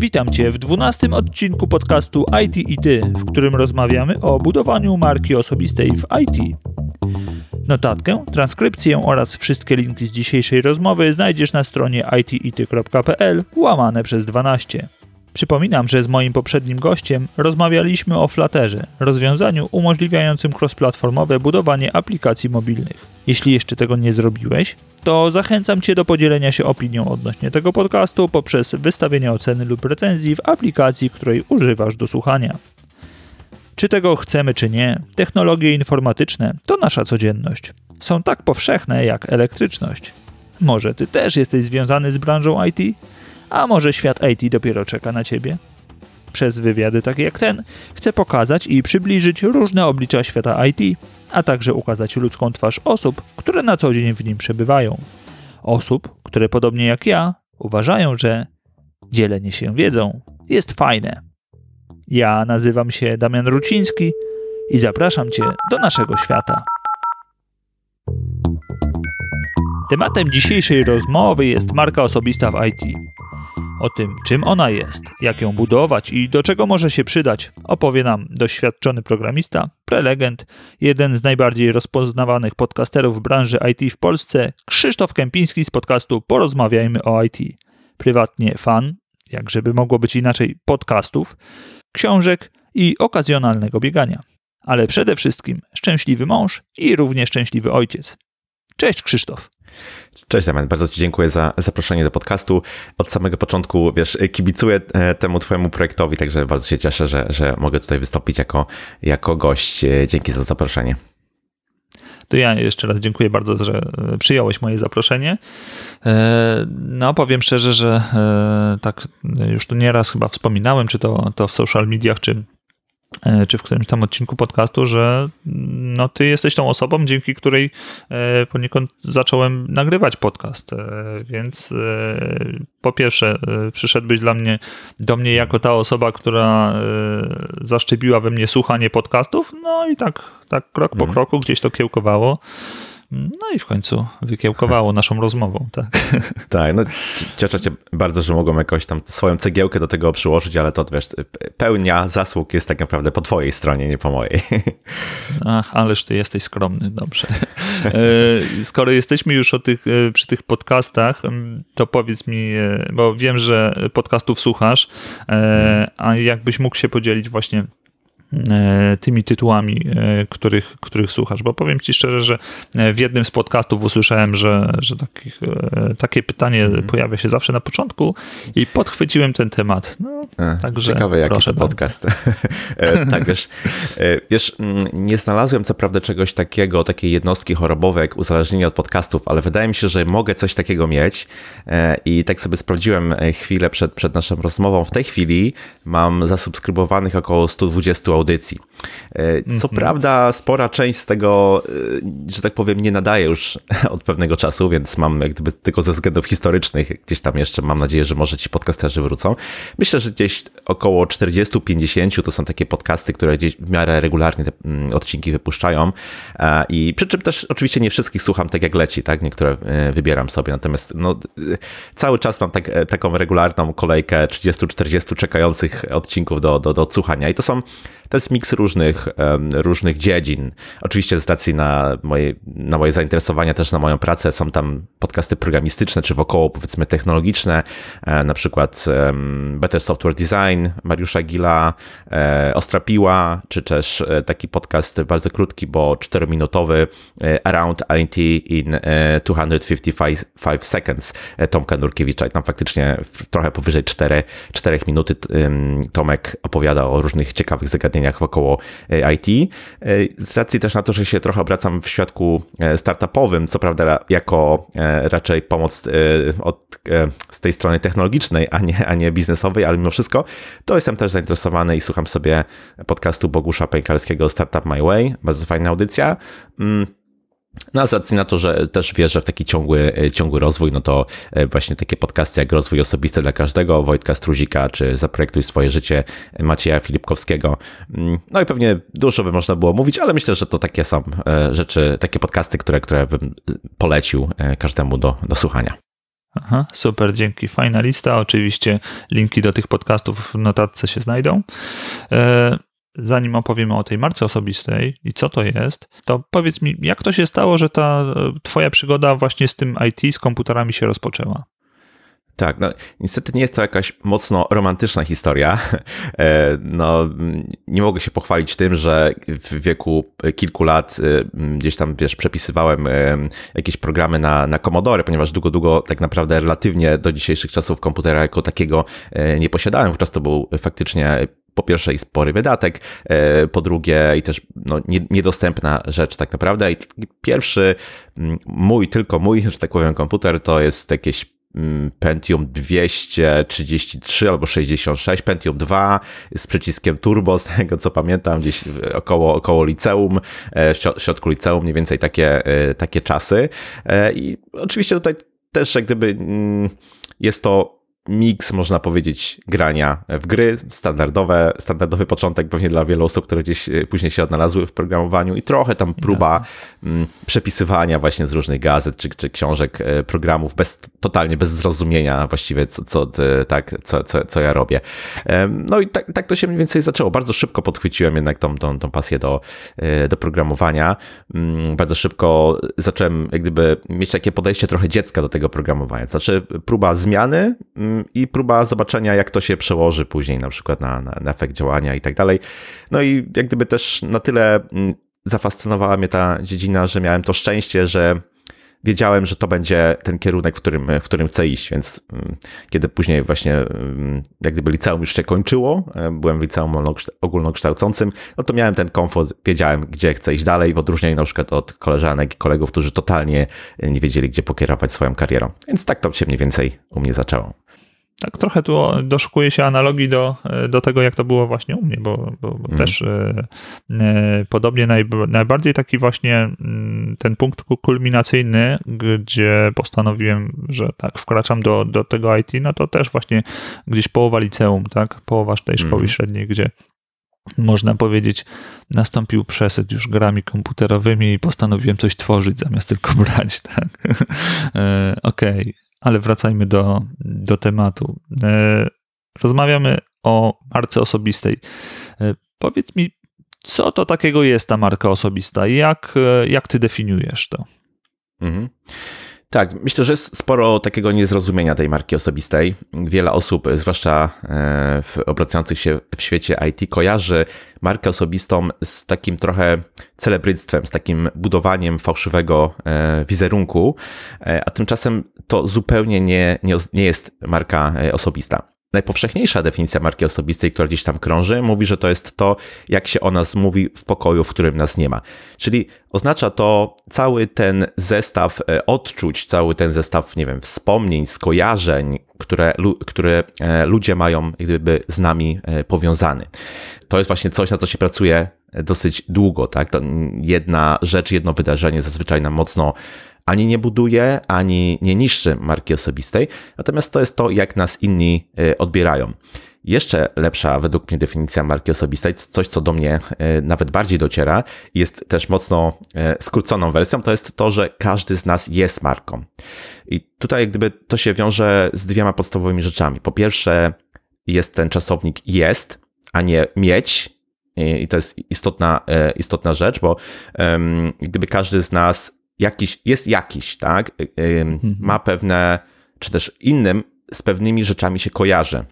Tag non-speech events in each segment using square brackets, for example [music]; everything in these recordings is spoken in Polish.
Witam Cię w dwunastym odcinku podcastu IT i Ty, w którym rozmawiamy o budowaniu marki osobistej w IT. Notatkę, transkrypcję oraz wszystkie linki z dzisiejszej rozmowy znajdziesz na stronie itity.pl łamane przez 12. Przypominam, że z moim poprzednim gościem rozmawialiśmy o Flutterze, rozwiązaniu umożliwiającym cross-platformowe budowanie aplikacji mobilnych. Jeśli jeszcze tego nie zrobiłeś, to zachęcam Cię do podzielenia się opinią odnośnie tego podcastu poprzez wystawienie oceny lub recenzji w aplikacji, której używasz do słuchania. Czy tego chcemy, czy nie, technologie informatyczne to nasza codzienność. Są tak powszechne jak elektryczność. Może Ty też jesteś związany z branżą IT? A może świat IT dopiero czeka na ciebie? Przez wywiady takie jak ten chcę pokazać i przybliżyć różne oblicza świata IT, a także ukazać ludzką twarz osób, które na co dzień w nim przebywają. Osób, które podobnie jak ja uważają, że dzielenie się wiedzą jest fajne. Ja nazywam się Damian Ruciński i zapraszam Cię do naszego świata. Tematem dzisiejszej rozmowy jest marka osobista w IT. O tym, czym ona jest, jak ją budować i do czego może się przydać, opowie nam doświadczony programista, prelegent, jeden z najbardziej rozpoznawanych podcasterów branży IT w Polsce, Krzysztof Kępiński z podcastu Porozmawiajmy o IT. Prywatnie fan, jak żeby mogło być inaczej, podcastów, książek i okazjonalnego biegania. Ale przede wszystkim szczęśliwy mąż i równie szczęśliwy ojciec. Cześć Krzysztof. Cześć Damian, bardzo Ci dziękuję za zaproszenie do podcastu. Od samego początku, wiesz, kibicuję e, temu Twojemu projektowi, także bardzo się cieszę, że, że mogę tutaj wystąpić jako, jako gość. E, dzięki za zaproszenie. To ja jeszcze raz dziękuję bardzo, że e, przyjąłeś moje zaproszenie. No, powiem szczerze, że tak już tu nieraz chyba wspominałem, czy to, to w social mediach, czy czy w którymś tam odcinku podcastu, że no, ty jesteś tą osobą, dzięki której e, poniekąd zacząłem nagrywać podcast. E, więc po pierwsze, przyszedłbyś dla mnie, do mnie jako ta osoba, która zaszczepiła we mnie słuchanie podcastów, no i tak, tak krok po mm. kroku gdzieś to kiełkowało. No i w końcu wykiełkowało naszą rozmową, tak. [laughs] Tak, no cieszę się bardzo, że mogłem jakoś tam swoją cegiełkę do tego przyłożyć, ale to wiesz, pełnia zasług jest tak naprawdę po twojej stronie, nie po mojej. [laughs] Ach, ależ ty jesteś skromny, dobrze. E, skoro jesteśmy już o tych, e, przy tych podcastach, to powiedz mi, e, bo wiem, że podcastów słuchasz, a jakbyś mógł się podzielić właśnie tymi tytułami, e, których, których słuchasz. Bo powiem ci szczerze, że e, w jednym z podcastów usłyszałem, że, że takich, takie pytanie mm. pojawia się zawsze na początku i podchwyciłem ten temat. No, także Ciekawe, jaki to podcast. [laughs] tak, wiesz, wiesz, mm, nie znalazłem co prawda czegoś takiego, takiej jednostki chorobowej jak uzależnienie od podcastów, ale wydaje mi się, że mogę coś takiego mieć i tak sobie sprawdziłem chwilę przed, przed naszą rozmową. W tej chwili mam zasubskrybowanych około 120 audycji. E, co -hmm. prawda, spora część z tego, e, że tak powiem, nie nadaje już [laughs] od pewnego czasu, więc mam jak gdyby tylko ze względów historycznych, gdzieś tam jeszcze mam nadzieję, że może ci podcasterzy wrócą. Myślę, że gdzieś około 40-50 to są takie podcasty, które gdzieś w miarę regularnie te mm, odcinki wypuszczają. E, I przy czym też oczywiście nie wszystkich słucham tak jak leci, tak? Niektóre wybieram sobie, natomiast no, cały czas mam tak, taką regularną kolejkę 30-40 czekających odcinków do, do, do odsłuchania. I to są to jest miks różnych, różnych dziedzin. Oczywiście z racji na moje, na moje zainteresowania, też na moją pracę, są tam podcasty programistyczne, czy wokoło powiedzmy technologiczne, e, na przykład Better Software Design Mariusza Gila, e, Ostra Piła, czy też e, taki podcast bardzo krótki, bo 4-minutowy Around IT in 255 Seconds Tomka Nurkiewicza. Tam faktycznie trochę powyżej 4, 4 minuty Tomek opowiada o różnych ciekawych zagadnieniach wokoło e, IT. E, z racji też na to, że się trochę obracam w świadku e, startupowym, co prawda jako raczej pomoc od, z tej strony technologicznej, a nie, a nie biznesowej, ale mimo wszystko, to jestem też zainteresowany i słucham sobie podcastu Bogusza Pękalskiego Startup My Way. Bardzo fajna audycja. No z racji na to, że też wierzę w taki ciągły, e, ciągły rozwój, no to e, właśnie takie podcasty jak Rozwój Osobisty dla Każdego, Wojtka Struzika, czy Zaprojektuj Swoje Życie Macieja Filipkowskiego. Mm, no i pewnie dużo by można było mówić, ale myślę, że to takie są e, rzeczy, takie podcasty, które, które bym polecił każdemu do, do słuchania. Aha, super, dzięki. Fajna lista. Oczywiście linki do tych podcastów w notatce się znajdą. Zanim opowiemy o tej marce osobistej i co to jest, to powiedz mi, jak to się stało, że ta e, twoja przygoda właśnie z tym IT, z komputerami się rozpoczęła? Tak, no niestety nie jest to jakaś mocno romantyczna historia. [laughs] E, no, nie mogę się pochwalić tym, że w wieku kilku lat gdzieś tam, wiesz, przepisywałem jakieś programy na, na Commodore, ponieważ długo, długo tak naprawdę relatywnie do dzisiejszych czasów komputera jako takiego e, nie posiadałem. Wówczas to był faktycznie po pierwsze i spory wydatek, e, po drugie i też no, niedostępna rzecz tak naprawdę. I pierwszy mój, tylko mój, że tak powiem, komputer to jest jakieś Pentium 233 albo 66, Pentium 2 z przyciskiem turbo, z tego co pamiętam, gdzieś około, około liceum, e, w środku liceum, mniej więcej takie, e, takie czasy. I oczywiście tutaj też jak gdyby jest to miks, można powiedzieć, grania w gry, standardowe, standardowy początek pewnie dla wielu osób, które gdzieś e, później się odnalazły w programowaniu i trochę tam próba Jasne. Mm, przepisywania właśnie z różnych gazet czy, czy książek e, programów bez, totalnie bez zrozumienia właściwie co, co, tak, co, co, co ja robię. No i tak, tak to się mniej więcej zaczęło. Bardzo szybko podchwyciłem jednak tą, tą, tą pasję do, e, do programowania. Mm, bardzo szybko zacząłem jak gdyby mieć takie podejście trochę dziecka do tego programowania. Znaczy próba zmiany mm, i próba zobaczenia, jak to się przełoży później na przykład na, na, na efekt działania i tak dalej. No i jak gdyby też na tyle mm, zafascynowała mnie ta dziedzina, że miałem to szczęście, że wiedziałem, że to będzie ten kierunek, w którym, w którym chcę iść, więc mm, kiedy później właśnie mm, jak gdyby liceum już się kończyło, e, byłem w liceum ogólnokształcącym, no to miałem ten komfort, wiedziałem, gdzie chcę iść dalej, w odróżnieniu na przykład od koleżanek i kolegów, którzy totalnie nie wiedzieli, gdzie pokierować swoją karierą. Więc tak to się mniej więcej u mnie zaczęło. Tak, trochę tu doszukuje się analogii do, do tego, jak to było właśnie u mnie, bo, bo, bo mm. też e, e, podobnie naj, najbardziej taki właśnie mm, ten punkt kulminacyjny, gdzie postanowiłem, że tak, wkraczam do, do tego IT, no to też właśnie gdzieś połowa liceum, tak, połowa tej szkoły mm. średniej, gdzie można powiedzieć, nastąpił przesyt już grami komputerowymi i postanowiłem coś tworzyć zamiast tylko brać, [laughs] tak. e, Okej. Okay ale wracajmy do, do tematu. E, rozmawiamy o marce osobistej. E, powiedz mi, co to takiego jest ta marka osobista? Jak, e, jak ty definiujesz to? Mhm. Tak, myślę, że jest sporo takiego niezrozumienia tej marki osobistej. Wiele osób, zwłaszcza e, w obracających się w świecie IT, kojarzy markę osobistą z takim trochę celebryctwem, z takim budowaniem fałszywego e, wizerunku, e, a tymczasem to zupełnie nie, nie, nie jest marka osobista. Najpowszechniejsza definicja marki osobistej, która gdzieś tam krąży, mówi, że to jest to, jak się o nas mówi w pokoju, w którym nas nie ma. Czyli oznacza to cały ten zestaw e, odczuć, cały ten zestaw, nie wiem, wspomnień, skojarzeń, które, które e, ludzie mają gdyby z nami e, powiązany. To jest właśnie coś, na co się pracuje dosyć długo, tak? To jedna rzecz, jedno wydarzenie zazwyczaj nam mocno ani nie buduje, ani nie niszczy marki osobistej, natomiast to jest to, jak nas inni e, odbierają. Jeszcze lepsza według mnie definicja marki osobistej, coś co do mnie e, nawet bardziej dociera, jest też mocno e, skróconą wersją, to jest to, że każdy z nas jest marką. I tutaj gdyby to się wiąże z dwiema podstawowymi rzeczami. Po pierwsze jest ten czasownik jest, a nie mieć, i to jest istotna, istotna rzecz, bo gdyby każdy z nas jakiś, jest jakiś, tak? Mhm. Ma pewne, czy też innym z pewnymi rzeczami się kojarzy.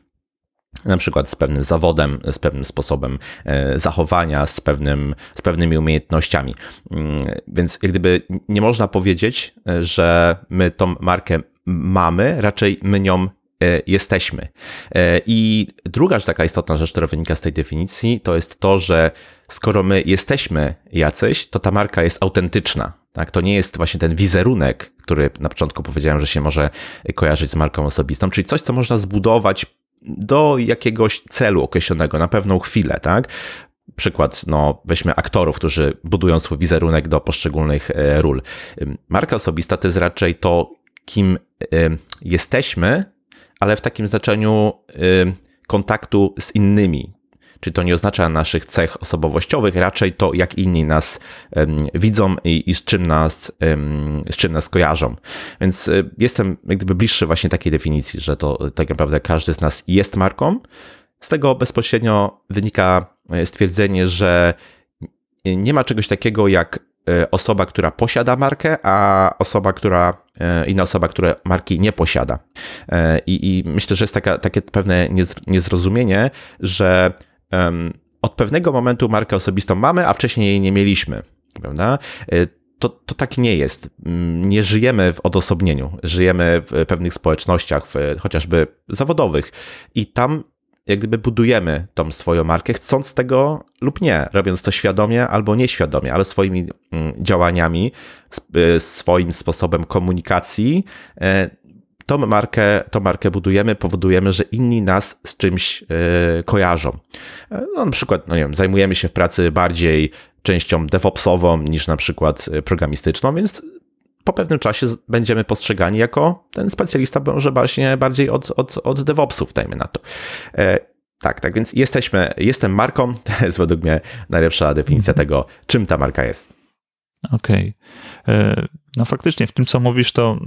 Na przykład z pewnym zawodem, z pewnym sposobem e, zachowania, z, pewnym, z pewnymi umiejętnościami. Mm, więc jak gdyby nie można powiedzieć, e, że my tą markę mamy, raczej my nią e, jesteśmy. I druga taka istotna rzecz, która wynika z tej definicji, to jest to, że skoro my jesteśmy jacyś, to ta marka jest autentyczna. Tak? To nie jest właśnie ten wizerunek, który na początku powiedziałem, że się może kojarzyć z marką osobistą, czyli coś, co można zbudować do jakiegoś celu określonego na pewną chwilę, tak? Przykład, no weźmy aktorów, którzy budują swój wizerunek do poszczególnych e, ról. Marka osobista to jest raczej to, kim jesteśmy, ale w takim znaczeniu kontaktu z innymi, Czyli to nie oznacza naszych cech osobowościowych, raczej to, jak inni nas widzą i, i, z, czym nas, z czym nas kojarzą. Więc y, jestem jak gdyby bliższy właśnie takiej definicji, że to tak naprawdę każdy z nas jest marką. Z tego bezpośrednio wynika e, stwierdzenie, że nie ma czegoś takiego jak e, osoba, która posiada markę, a osoba, która inna osoba, która marki nie posiada. I, i myślę, że jest taka, takie pewne niezrozumienie, że od pewnego momentu markę osobistą mamy, a wcześniej jej nie mieliśmy. Prawda? to, to tak nie jest. Mm, nie żyjemy w odosobnieniu, żyjemy w pewnych społecznościach, w, chociażby zawodowych, i tam jak gdyby budujemy tą swoją markę, chcąc tego lub nie, robiąc to świadomie albo nieświadomie, ale swoimi mm, działaniami, y, swoim sposobem komunikacji, e, tą markę, tą markę budujemy, powodujemy, że inni nas z czymś e, kojarzą. E, no, na przykład, no nie wiem, zajmujemy się w pracy bardziej częścią DevOpsową niż na przykład programistyczną, więc po pewnym czasie będziemy postrzegani jako ten specjalista może właśnie bardziej od, od, od DevOpsów, dajmy na to. E, tak, tak, więc jesteśmy, jestem marką, [laughs] to jest według mnie najlepsza definicja mhm. tego, czym ta marka jest. Okej. Okay. E, no faktycznie w tym, co mówisz, to,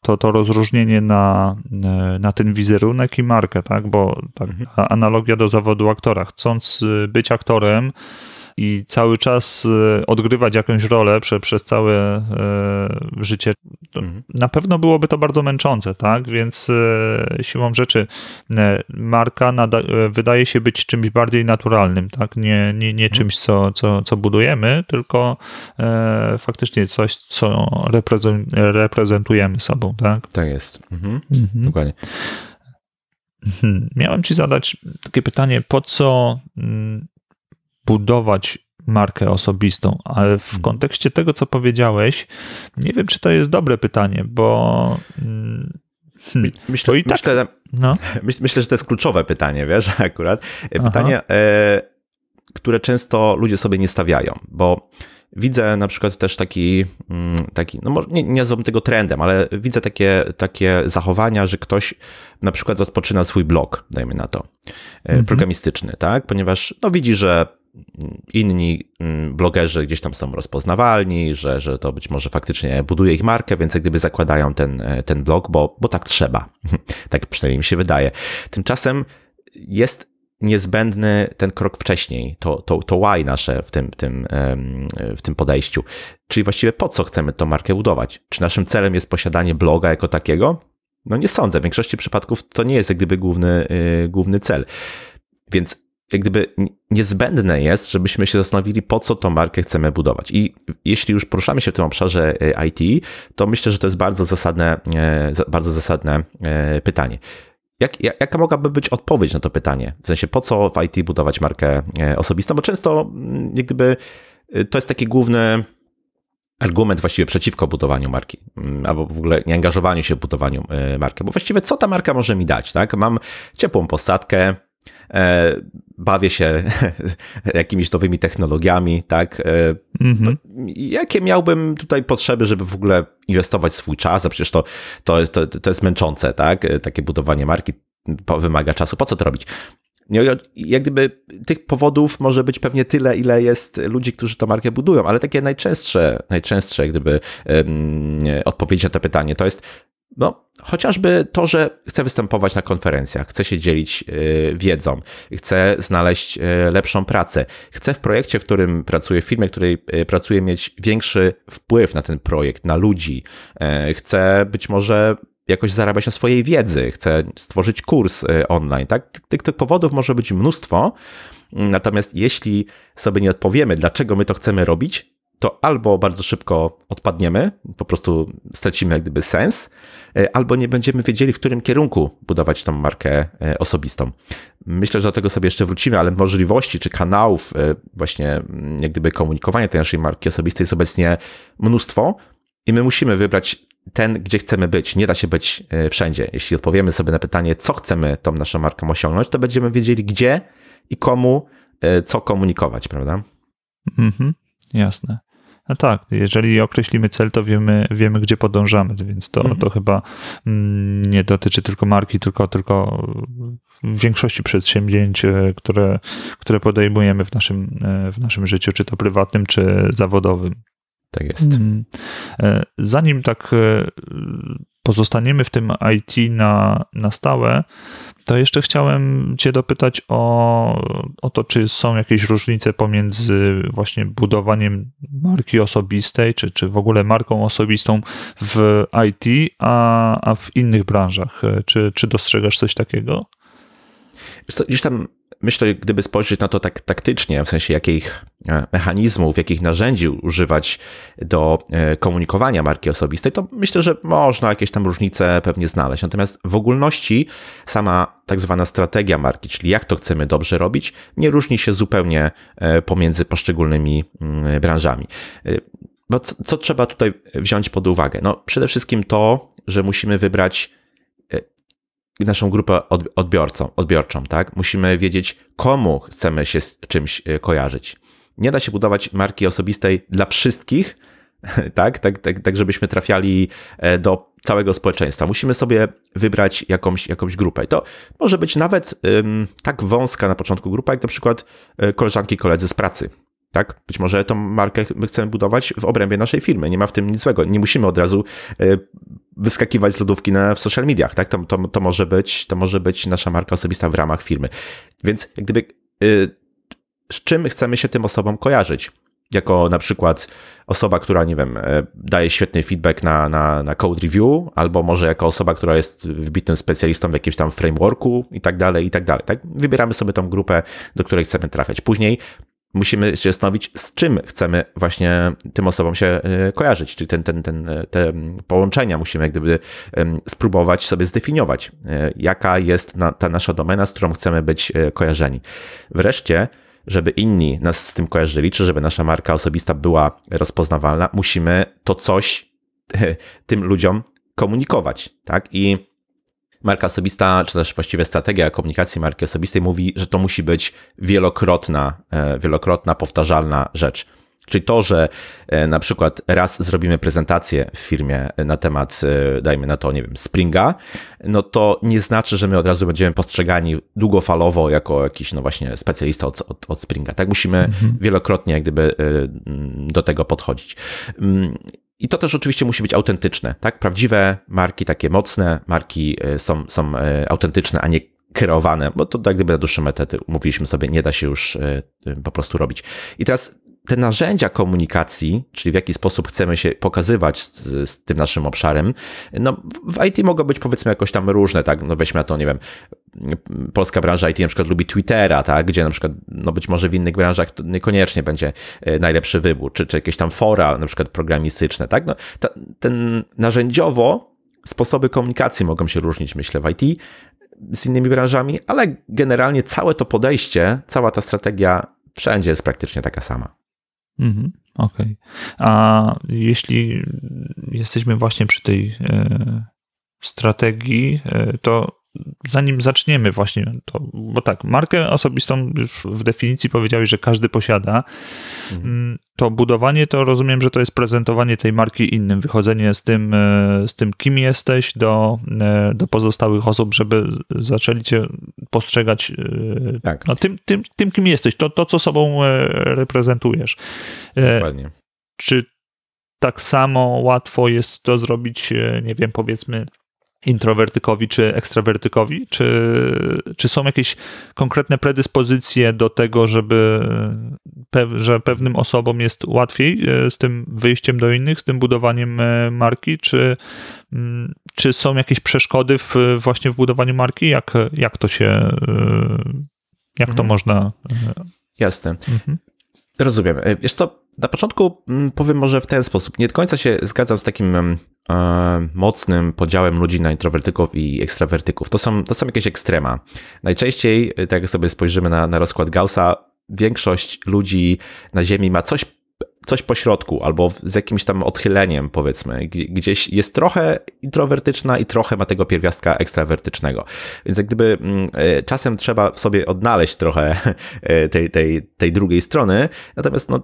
to, to rozróżnienie na, e, na ten wizerunek i markę, tak? Bo tak, mhm. analogia do zawodu aktora. Chcąc być aktorem, i cały czas e, odgrywać jakąś rolę prze, przez całe e, życie, mhm. na pewno byłoby to bardzo męczące, tak? Więc e, siłą rzeczy marka wydaje się być czymś bardziej naturalnym, tak? Nie, nie, nie mhm. czymś, co, co, co budujemy, tylko faktycznie coś, co reprezentujemy sobą, tak? Tak jest. Mhm. Mhm. Dokładnie. Mhm. Miałem ci zadać takie pytanie, po co mm, budować markę osobistą, ale w mhm. kontekście tego, co powiedziałeś, nie wiem, czy to jest dobre pytanie, bo. Hmm, myślę, bo i tak, myślę, no. [laughs] myślę, że to jest kluczowe pytanie, wiesz, [laughs] akurat. Pytanie, e, które często ludzie sobie nie stawiają, bo widzę na przykład też taki, mm, taki no może nie, nie nazywam tego trendem, ale widzę takie, takie zachowania, że ktoś na przykład rozpoczyna swój blog, dajmy na to, mhm. programistyczny, tak? Ponieważ no widzi, że inni mm, blogerzy gdzieś tam są rozpoznawalni, że, że to być może faktycznie buduje ich markę, więc jak gdyby zakładają ten, e, ten blog, bo, bo tak trzeba. [laughs] tak przynajmniej mi się wydaje. Tymczasem jest niezbędny ten krok wcześniej, to, to, to why nasze w tym, tym, w tym podejściu. Czyli właściwie po co chcemy tą markę budować? Czy naszym celem jest posiadanie bloga jako takiego? No nie sądzę. W większości przypadków to nie jest jak gdyby główny, y, główny cel. Więc jak gdyby niezbędne jest, żebyśmy się zastanowili, po co tą markę chcemy budować. I jeśli już poruszamy się w tym obszarze e, IT, to myślę, że to jest bardzo zasadne, e, bardzo zasadne e, pytanie. Jak, jaka mogłaby być odpowiedź na to pytanie? W sensie, po co w IT budować markę osobistą? Bo często, mm, jak gdyby, to jest taki główny argument właściwie przeciwko budowaniu marki, mm, albo w ogóle nie angażowaniu się w budowaniu marki. Bo właściwie co ta marka może mi dać, tak? Mam ciepłą posadkę, bawię się [laughs] jakimiś nowymi technologiami, tak? Mm-hmm. Jakie miałbym tutaj potrzeby, żeby w ogóle inwestować swój czas? A przecież to, to, jest, to, to jest męczące, tak? E, takie budowanie marki wymaga czasu. Po co to robić? Jak gdyby tych powodów może być pewnie tyle, ile jest ludzi, którzy tę markę budują, ale takie najczęstsze, najczęstsze jak gdyby um, odpowiedzi na to pytanie to jest no, chociażby to, że chcę występować na konferencjach, chcę się dzielić y, wiedzą, chcę znaleźć y, lepszą pracę, chcę w projekcie, w którym pracuję, w firmie, w której y, pracuję, mieć większy wpływ na ten projekt, na ludzi, chcę być może jakoś zarabiać na swojej wiedzy, chcę stworzyć kurs online, tak? Tych, tych powodów może być mnóstwo, natomiast jeśli sobie nie odpowiemy, dlaczego my to chcemy robić, to albo bardzo szybko odpadniemy, po prostu stracimy jak gdyby sens, e, albo nie będziemy wiedzieli, w którym kierunku budować tą markę e, osobistą. Myślę, że do tego sobie jeszcze wrócimy, ale możliwości czy kanałów e, właśnie mm, jak gdyby komunikowania tej naszej marki osobistej jest obecnie mnóstwo i my musimy wybrać ten, gdzie chcemy być. Nie da się być wszędzie. Jeśli odpowiemy sobie na pytanie, co chcemy tą naszą marką osiągnąć, to będziemy wiedzieli, gdzie i komu co komunikować, prawda? Mhm, jasne. No tak, jeżeli określimy cel, to wiemy, wiemy gdzie podążamy, więc to, mhm. to chyba mm, nie dotyczy tylko marki, tylko, tylko większości przedsięwzięć, które, które podejmujemy w naszym, w naszym życiu, czy to prywatnym, czy zawodowym. Tak jest. Mm. Zanim tak pozostaniemy w tym IT na, na stałe, to jeszcze chciałem Cię dopytać o, o to, czy są jakieś różnice pomiędzy właśnie budowaniem marki osobistej, czy, czy w ogóle marką osobistą w IT, a, a w innych branżach. Czy, czy dostrzegasz coś takiego? Gdzieś tam myślę, gdyby spojrzeć na to tak taktycznie, w sensie jakich e, mechanizmów, jakich narzędzi używać do e, komunikowania marki osobistej, to myślę, że można jakieś tam różnice pewnie znaleźć. Natomiast w ogólności sama tak zwana strategia marki, czyli jak to chcemy dobrze robić, nie różni się zupełnie e, pomiędzy poszczególnymi mm, branżami. Bo co, co trzeba tutaj wziąć pod uwagę? No, przede wszystkim to, że musimy wybrać naszą grupę odbiorcą, odbiorczą, tak? Musimy wiedzieć, komu chcemy się z czymś e, kojarzyć. Nie da się budować marki osobistej dla wszystkich, [laughs] tak? Tak, tak, tak żebyśmy trafiali e, do całego społeczeństwa. Musimy sobie wybrać jakąś, jakąś grupę. I to może być nawet tak wąska na początku grupa, jak na przykład e, koleżanki, koledzy z pracy. Tak? Być może tą markę my chcemy budować w obrębie naszej firmy. Nie ma w tym nic złego. Nie musimy od razu wyskakiwać z lodówki na, w social mediach, tak? To, to, to, może być, to może być nasza marka osobista w ramach firmy. Więc jak gdyby, yy, z czym chcemy się tym osobom kojarzyć? Jako na przykład osoba, która, nie wiem, e, daje świetny feedback na, na, na code review, albo może jako osoba, która jest wbitym specjalistą w jakimś tam frameworku i tak dalej, i tak dalej. Tak? Wybieramy sobie tą grupę, do której chcemy trafiać. Później musimy się zastanowić, z czym chcemy właśnie tym osobom się e, kojarzyć, czyli ten, ten, ten, e, te połączenia musimy gdyby spróbować sobie zdefiniować, e, jaka jest ta nasza domena, z którą chcemy być kojarzeni. Wreszcie, żeby inni nas z tym kojarzyli, czy żeby nasza marka osobista była rozpoznawalna, musimy to coś tym ludziom komunikować, tak? I marka osobista, czy też właściwie strategia komunikacji marki osobistej mówi, że to musi być wielokrotna, e, wielokrotna, powtarzalna rzecz. Czyli to, że e, na przykład raz zrobimy prezentację w firmie na temat, e, dajmy na to, nie wiem, Springa, no to nie znaczy, że my od razu będziemy postrzegani długofalowo jako jakiś, no właśnie, specjalista od, od, od Springa. Tak musimy mhm. wielokrotnie jak gdyby do tego podchodzić. I to też oczywiście musi być autentyczne, tak? Prawdziwe marki, takie mocne marki e, są, są e, autentyczne, a nie kreowane, bo to jak gdyby na dłuższą metę, mówiliśmy sobie, nie da się już e, po prostu robić. I teraz te narzędzia komunikacji, czyli w jaki sposób chcemy się pokazywać z, z, tym naszym obszarem, no w IT mogą być powiedzmy jakoś tam różne, tak, no weźmy na to, nie wiem, polska branża IT na przykład lubi Twittera, tak, gdzie na przykład, no być może w innych branżach niekoniecznie będzie e, najlepszy wybór, czy, czy jakieś tam fora, na przykład programistyczne, tak, no ta, ten narzędziowo sposoby komunikacji mogą się różnić, myślę, w IT z innymi branżami, ale generalnie całe to podejście, cała ta strategia wszędzie jest praktycznie taka sama. Mhm, Okej. Okay. A jeśli jesteśmy właśnie przy tej e, strategii, e, to zanim zaczniemy właśnie to, bo tak, markę osobistą już w definicji powiedziałeś, że każdy posiada, mhm. Mm, to budowanie to rozumiem, że to jest prezentowanie tej marki innym, wychodzenie z tym, e, z tym kim jesteś do, e, do pozostałych osób, żeby zaczęli cię postrzegać e, tak. no, tym, tym, tym, kim jesteś, to, to co sobą reprezentujesz. Dokładnie. Czy tak samo łatwo jest to zrobić, nie wiem, powiedzmy introwertykowi czy ekstrawertykowi? Czy, czy są jakieś konkretne predyspozycje do tego, żeby, że pewnym osobom jest łatwiej e, z tym wyjściem do innych, z tym budowaniem e, marki? Czy, mm, czy są jakieś przeszkody w, właśnie w budowaniu marki? Jak, jak to się, e, jak to mhm. można... Jasne. Mhm. Rozumiem. Wiesz co, na początku mm, powiem może w ten sposób. Nie do końca się zgadzam z takim e, mocnym podziałem ludzi na introwertyków i ekstrawertyków. To są, to są jakieś ekstrema. Najczęściej, tak jak sobie spojrzymy na, na rozkład Gaussa, większość ludzi na Ziemi ma coś coś po środku, albo z jakimś tam odchyleniem, powiedzmy. Gdzieś jest trochę introwertyczna i trochę ma tego pierwiastka ekstrawertycznego. Więc jak gdyby mm, e, czasem trzeba w sobie odnaleźć trochę [laughs] e, tej, tej, tej drugiej strony, natomiast no,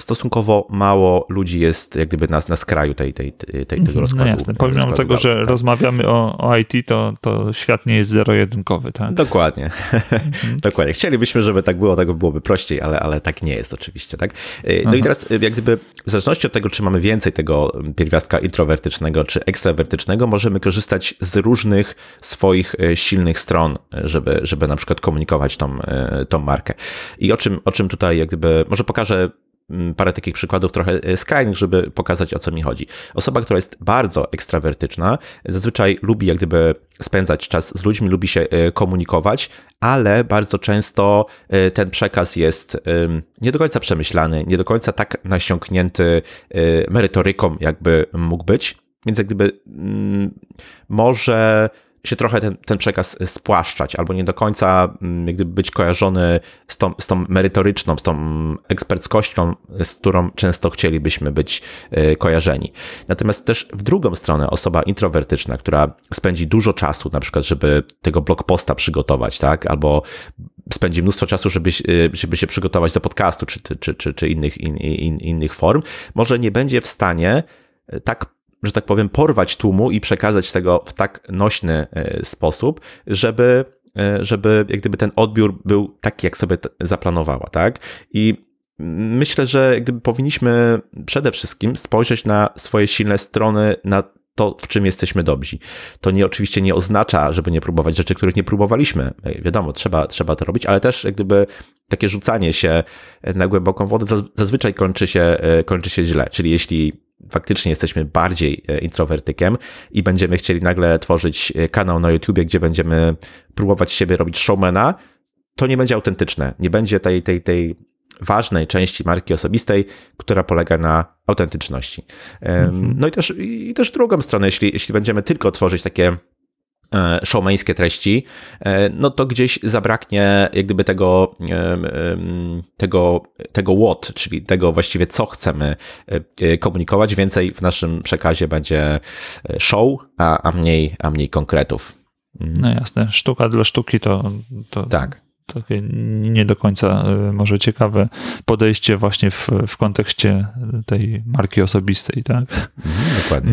stosunkowo mało ludzi jest jak gdyby na, na skraju tej, tej, tej, tego mhm. rozkładu. No jasne, pomimo tego, że tak. rozmawiamy o, o IT, to, to świat nie jest zero-jedynkowy, tak? Dokładnie. [laughs] Mhm. Dokładnie. Chcielibyśmy, żeby tak było, tego byłoby prościej, ale, ale tak nie jest oczywiście, tak? No Aha. i teraz jak gdyby w zależności od tego, czy mamy więcej tego pierwiastka introwertycznego czy ekstrawertycznego, możemy korzystać z różnych swoich e, silnych stron, żeby, żeby na przykład komunikować tą, tą markę. I o czym, o czym tutaj jak gdyby, może pokażę Mm, parę takich przykładów trochę e, skrajnych, żeby pokazać o co mi chodzi. Osoba, która jest bardzo ekstrawertyczna, zazwyczaj lubi jak gdyby spędzać czas z ludźmi, lubi się e, komunikować, ale bardzo często e, ten przekaz jest nie do końca przemyślany, nie do końca tak nasiąknięty merytoryką, jakby mógł być. Więc jak gdyby mm, może się trochę ten, ten przekaz spłaszczać, albo nie do końca mm, jak być kojarzony z tą, z tą merytoryczną, z tą eksperckością, z którą często chcielibyśmy być e, kojarzeni. Natomiast też w drugą stronę osoba introwertyczna, która spędzi dużo czasu, na przykład, żeby tego blog posta przygotować, tak, albo spędzi mnóstwo czasu, żeby, e, żeby się przygotować do podcastu, czy, czy, czy, czy innych, in, in, innych form, może nie będzie w stanie tak że tak powiem, porwać tłumu i przekazać tego w tak nośny e, sposób, żeby, e, żeby jak gdyby ten odbiór był taki, jak sobie zaplanowała, tak? I myślę, że gdyby powinniśmy przede wszystkim spojrzeć na swoje silne strony, na to, w czym jesteśmy dobrzy. To nie oczywiście nie oznacza, żeby nie próbować rzeczy, których nie próbowaliśmy. E, wiadomo, trzeba, trzeba to robić, ale też jak gdyby takie rzucanie się na głęboką wodę zazwyczaj kończy się, kończy się źle. Czyli jeśli faktycznie jesteśmy bardziej e, introwertykiem i będziemy chcieli nagle tworzyć e, kanał na YouTubie, gdzie będziemy próbować siebie robić showmana, to nie będzie autentyczne. Nie będzie tej, tej, tej ważnej części marki osobistej, która polega na autentyczności. Mhm. No i też, i też drugą stronę, jeśli, jeśli będziemy tylko tworzyć takie showmeńskie treści, e, no to gdzieś zabraknie jak gdyby tego, tego, tego what, czyli tego właściwie co chcemy e, komunikować. Więcej w naszym przekazie będzie show, a, a, mniej, a mniej konkretów. No jasne, sztuka dla sztuki to, to tak. takie nie do końca może ciekawe podejście właśnie w, w kontekście tej marki osobistej, tak? Mhm, dokładnie.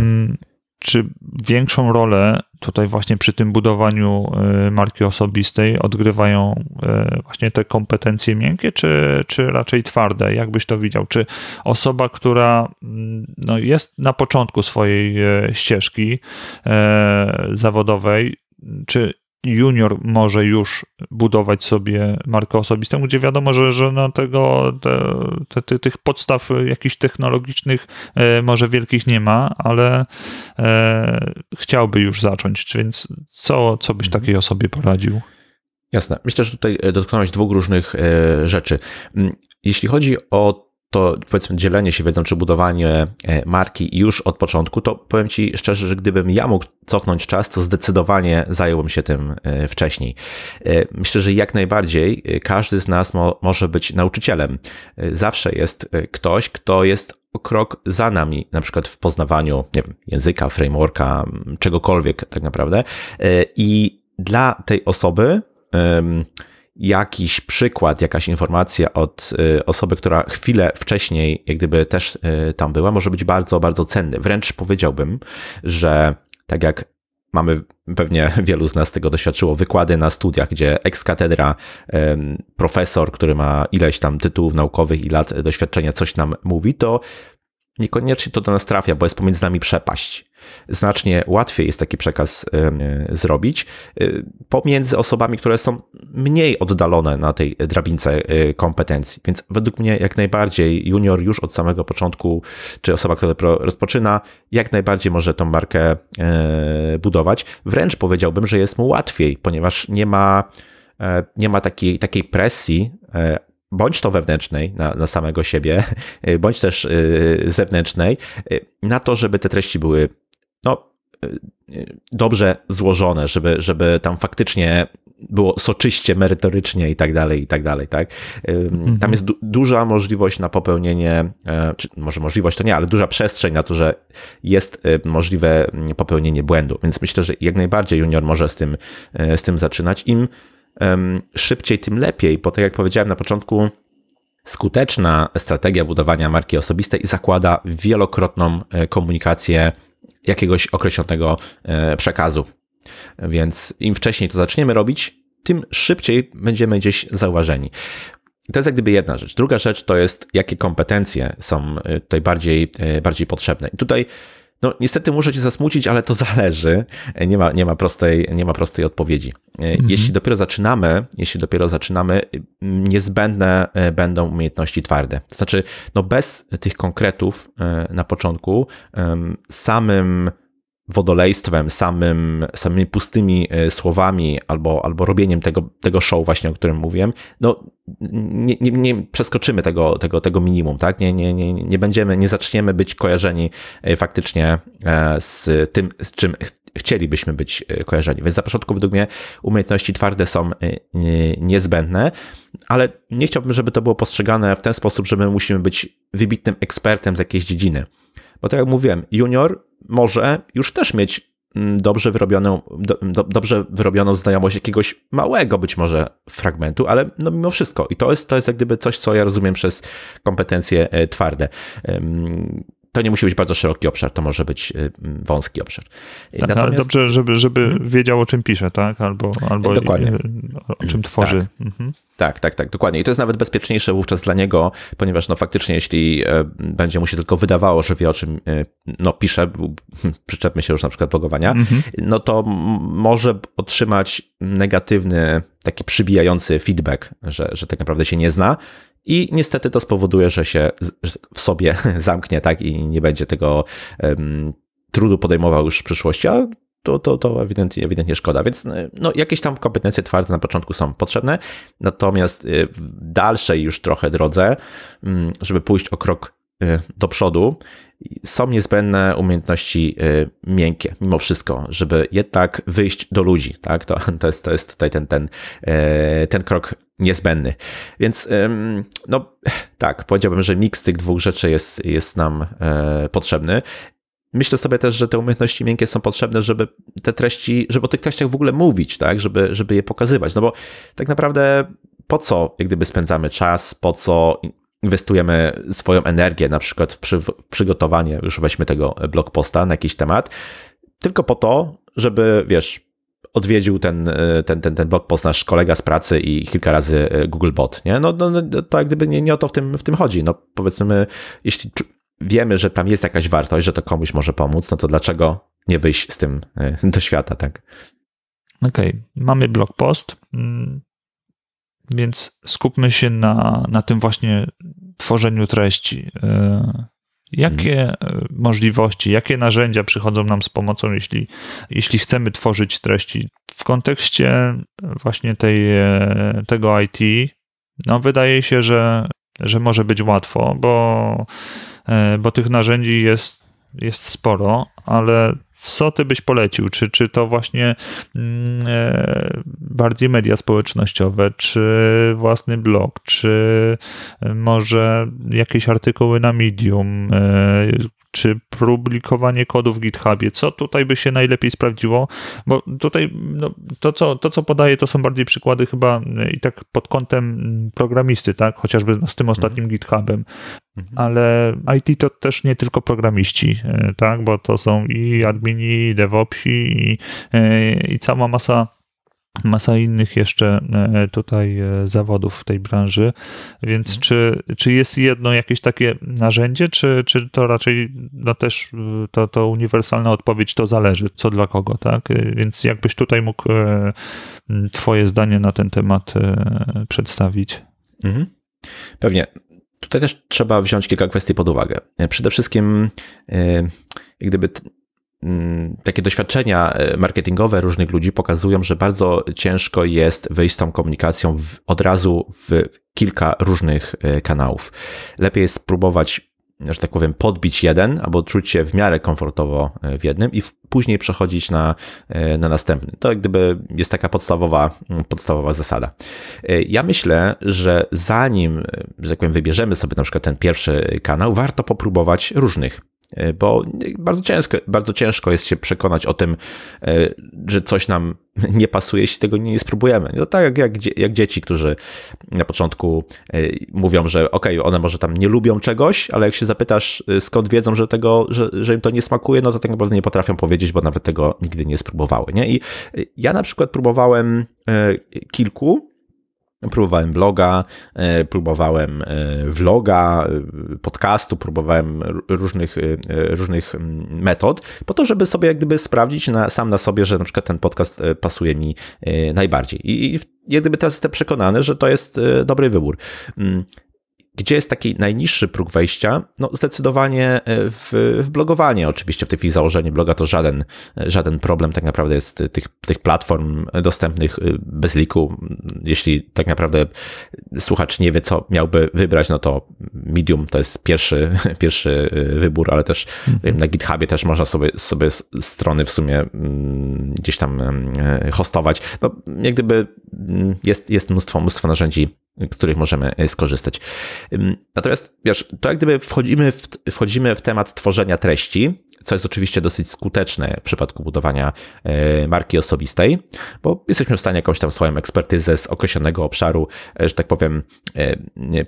Czy większą rolę tutaj właśnie przy tym budowaniu e, marki osobistej odgrywają e, właśnie te kompetencje miękkie, czy, czy raczej twarde? Jak byś to widział? Czy osoba, która mm, no, jest na początku swojej e, ścieżki zawodowej, czy junior może już budować sobie markę osobistą, gdzie wiadomo, że, że no tego, te, te, tych podstaw jakichś technologicznych e, może wielkich nie ma, ale e, chciałby już zacząć, więc co, co byś mhm. takiej osobie poradził? Jasne. Myślę, że tutaj dotknąłeś dwóch różnych e, rzeczy. Mm, jeśli chodzi o to powiedzmy dzielenie się wiedzą czy budowanie e, marki już od początku, to powiem Ci szczerze, że gdybym ja mógł cofnąć czas, to zdecydowanie zająłbym się tym e, wcześniej. E, myślę, że jak najbardziej każdy z nas mo może być nauczycielem. Zawsze jest ktoś, kto jest krok za nami, na przykład w poznawaniu nie wiem, języka, frameworka, czegokolwiek tak naprawdę. I dla tej osoby jakiś przykład, jakaś informacja od y, osoby, która chwilę wcześniej, jak gdyby też y, tam była, może być bardzo, bardzo cenny. Wręcz powiedziałbym, że tak jak mamy pewnie wielu z nas tego doświadczyło, wykłady na studiach, gdzie ex-katedra, profesor, który ma ileś tam tytułów naukowych i lat doświadczenia coś nam mówi, to niekoniecznie to do nas trafia, bo jest pomiędzy nami przepaść. Znacznie łatwiej jest taki przekaz zrobić y, pomiędzy osobami, które są mniej oddalone na tej drabince y, kompetencji. Więc według mnie jak najbardziej junior już od samego początku, czy osoba, która rozpoczyna, jak najbardziej może tą markę e, budować. Wręcz powiedziałbym, że jest mu łatwiej, ponieważ nie ma, e, nie ma takiej, takiej presji e, bądź to wewnętrznej na, na samego siebie, [laughs] bądź też zewnętrznej, na to, żeby te treści były no, dobrze złożone, żeby, żeby tam faktycznie było soczyście, merytorycznie i tak dalej, i tak dalej, tak? Mhm. Tam jest du duża możliwość na popełnienie, e, czy może możliwość to nie, ale duża przestrzeń na to, że jest e, możliwe mm, popełnienie błędu, więc myślę, że jak najbardziej junior może z tym, e, z tym zaczynać. Im szybciej, tym lepiej, bo tak jak powiedziałem na początku, skuteczna strategia budowania marki osobistej zakłada wielokrotną komunikację jakiegoś określonego przekazu. Więc im wcześniej to zaczniemy robić, tym szybciej będziemy gdzieś zauważeni. To jest jak gdyby jedna rzecz. Druga rzecz to jest, jakie kompetencje są y, tutaj bardziej, y, bardziej potrzebne. I tutaj no, niestety muszę cię zasmucić, ale to zależy. Nie ma, nie ma, prostej, nie ma prostej odpowiedzi. Y, mhm. Jeśli dopiero zaczynamy, jeśli dopiero zaczynamy, niezbędne będą umiejętności twarde. To znaczy, no bez tych konkretów na początku, samym wodolejstwem, samym, samymi pustymi e, słowami albo, albo robieniem tego, tego show właśnie, o którym mówiłem, no nie, nie, nie przeskoczymy tego, tego, tego minimum, tak? Nie, nie, nie, nie będziemy, nie zaczniemy być kojarzeni e, faktycznie e, z tym, z czym chcielibyśmy być kojarzeni. Więc za początku według mnie umiejętności twarde są niezbędne, ale nie chciałbym, żeby to było postrzegane w ten sposób, że my musimy być wybitnym ekspertem z jakiejś dziedziny. Bo tak jak mówiłem, junior może już też mieć mm, dobrze wyrobioną, do, do, dobrze wyrobioną znajomość jakiegoś małego być może fragmentu, ale no mimo wszystko. I to jest, to jest jak gdyby coś, co ja rozumiem przez kompetencje e, twarde to nie musi być bardzo szeroki obszar, to może być y, wąski obszar. Tak, Natomiast... ale dobrze, żeby, żeby mhm. wiedział, o czym pisze, tak? Albo, albo dokładnie. o czym tworzy. Tak. Mhm. tak. tak, tak, dokładnie. I to jest nawet bezpieczniejsze wówczas dla niego, ponieważ no faktycznie, jeśli e, będzie mu się tylko wydawało, że wie, o czym e, no, pisze, [laughs] przyczepmy się już na przykład blogowania, mhm. no to może otrzymać negatywny, taki przybijający feedback, że, że tak naprawdę się nie zna, i niestety to spowoduje, że się w sobie [laughs] zamknie, tak, i nie będzie tego um, trudu podejmował już w przyszłości, a to, to, to ewidentnie, ewidentnie szkoda. Więc no, jakieś tam kompetencje twarde na początku są potrzebne, natomiast y, w dalszej już trochę drodze, mm, żeby pójść o krok y, do przodu, są niezbędne umiejętności miękkie, mimo wszystko, żeby jednak wyjść do ludzi, tak? To, to, jest, to jest tutaj ten, ten, ten krok niezbędny. Więc no tak, powiedziałbym, że miks tych dwóch rzeczy jest, jest nam e, potrzebny. Myślę sobie też, że te umiejętności miękkie są potrzebne, żeby te treści, żeby o tych treściach w ogóle mówić, tak, żeby, żeby je pokazywać. No bo tak naprawdę po co, jak gdyby spędzamy czas, po co inwestujemy swoją energię, na przykład w, przy, w przygotowanie, już weźmy tego blog posta na jakiś temat, tylko po to, żeby, wiesz, odwiedził ten, e, ten, ten, ten blog post nasz kolega z pracy i kilka razy e, Google Bot, nie? No, no, no to jak gdyby nie, nie o to w tym, w tym chodzi. No powiedzmy, jeśli wiemy, że tam jest jakaś wartość, że to komuś może pomóc, no to dlaczego nie wyjść z tym e, [laughs] do świata, tak? Okej, okay. mamy blog post, mm, więc skupmy się na, na tym właśnie tworzeniu treści. Jakie mhm. możliwości, jakie narzędzia przychodzą nam z pomocą, jeśli, jeśli chcemy tworzyć treści w kontekście właśnie tej, e, tego IT? No, wydaje się, że, że może być łatwo, bo, e, bo tych narzędzi jest, jest sporo, ale co ty byś polecił? Czy, czy to właśnie mm, e, bardziej media społecznościowe, czy własny blog, czy może jakieś artykuły na Medium, e, czy publikowanie kodu w GitHubie, co tutaj by się najlepiej sprawdziło, bo tutaj no, to, co, to, co podaję, to są bardziej przykłady chyba e, i tak pod kątem programisty, tak, chociażby z tym ostatnim mhm. GitHubem, mhm. ale IT to też nie tylko programiści, e, tak, bo to są i admini, i DevOpsi, i, e, i cała masa masa innych jeszcze e, tutaj e, zawodów w tej branży, więc mhm. czy, czy jest jedno jakieś takie narzędzie, czy, czy to raczej no też e, to, to uniwersalna odpowiedź to zależy, co dla kogo, tak? Więc jakbyś tutaj mógł twoje zdanie na ten temat przedstawić? Mhm. Pewnie. Tutaj też trzeba wziąć kilka kwestii pod uwagę. Przede wszystkim, gdyby takie doświadczenia e, marketingowe różnych ludzi pokazują, że bardzo ciężko jest wyjść z tą komunikacją w, od razu w kilka różnych e, kanałów. Lepiej jest spróbować że tak powiem, podbić jeden, albo czuć się w miarę komfortowo e, w jednym i później przechodzić na, na następny. To jak gdyby jest taka podstawowa, mm, podstawowa zasada. Ja myślę, że zanim, że tak powiem, wybierzemy sobie na przykład ten pierwszy kanał, warto popróbować różnych bo bardzo ciężko, bardzo ciężko jest się przekonać o tym, e, że coś nam [laughs] nie pasuje, jeśli tego nie spróbujemy. To tak jak, jak, jak dzieci, którzy na początku e, mówią, że okej, okay, one może tam nie lubią czegoś, ale jak się zapytasz, skąd wiedzą, że, tego, że, że im to nie smakuje, no to tak naprawdę nie potrafią powiedzieć, bo nawet tego nigdy nie spróbowały. Nie? I ja na przykład próbowałem kilku Próbowałem bloga, e, próbowałem e, vloga, e, podcastu, próbowałem różnych, różnych metod, po to, żeby sobie jak gdyby sprawdzić na, sam na sobie, że na przykład ten podcast pasuje mi najbardziej. I, i jak gdyby teraz jestem przekonany, że to jest dobry wybór. Gdzie jest taki najniższy próg wejścia? No zdecydowanie e, w, w blogowanie. Oczywiście w tej chwili założenie bloga to żaden, żaden problem. Tak naprawdę jest tych, tych platform dostępnych e, bez liku. Jeśli tak naprawdę słuchacz nie wie, co miałby wybrać, no to Medium to jest pierwszy, [laughs] pierwszy e, wybór, ale też mhm. na GitHubie też można sobie, sobie strony w sumie mm, gdzieś tam hostować. No, jak gdyby mm, jest, jest mnóstwo, mnóstwo narzędzi z których możemy e, skorzystać. Natomiast wiesz, to jak gdyby wchodzimy w, wchodzimy w temat tworzenia treści, co jest oczywiście dosyć skuteczne w przypadku budowania e, marki osobistej, bo jesteśmy w stanie jakąś tam swoją ekspertyzę z określonego obszaru, e, że tak powiem,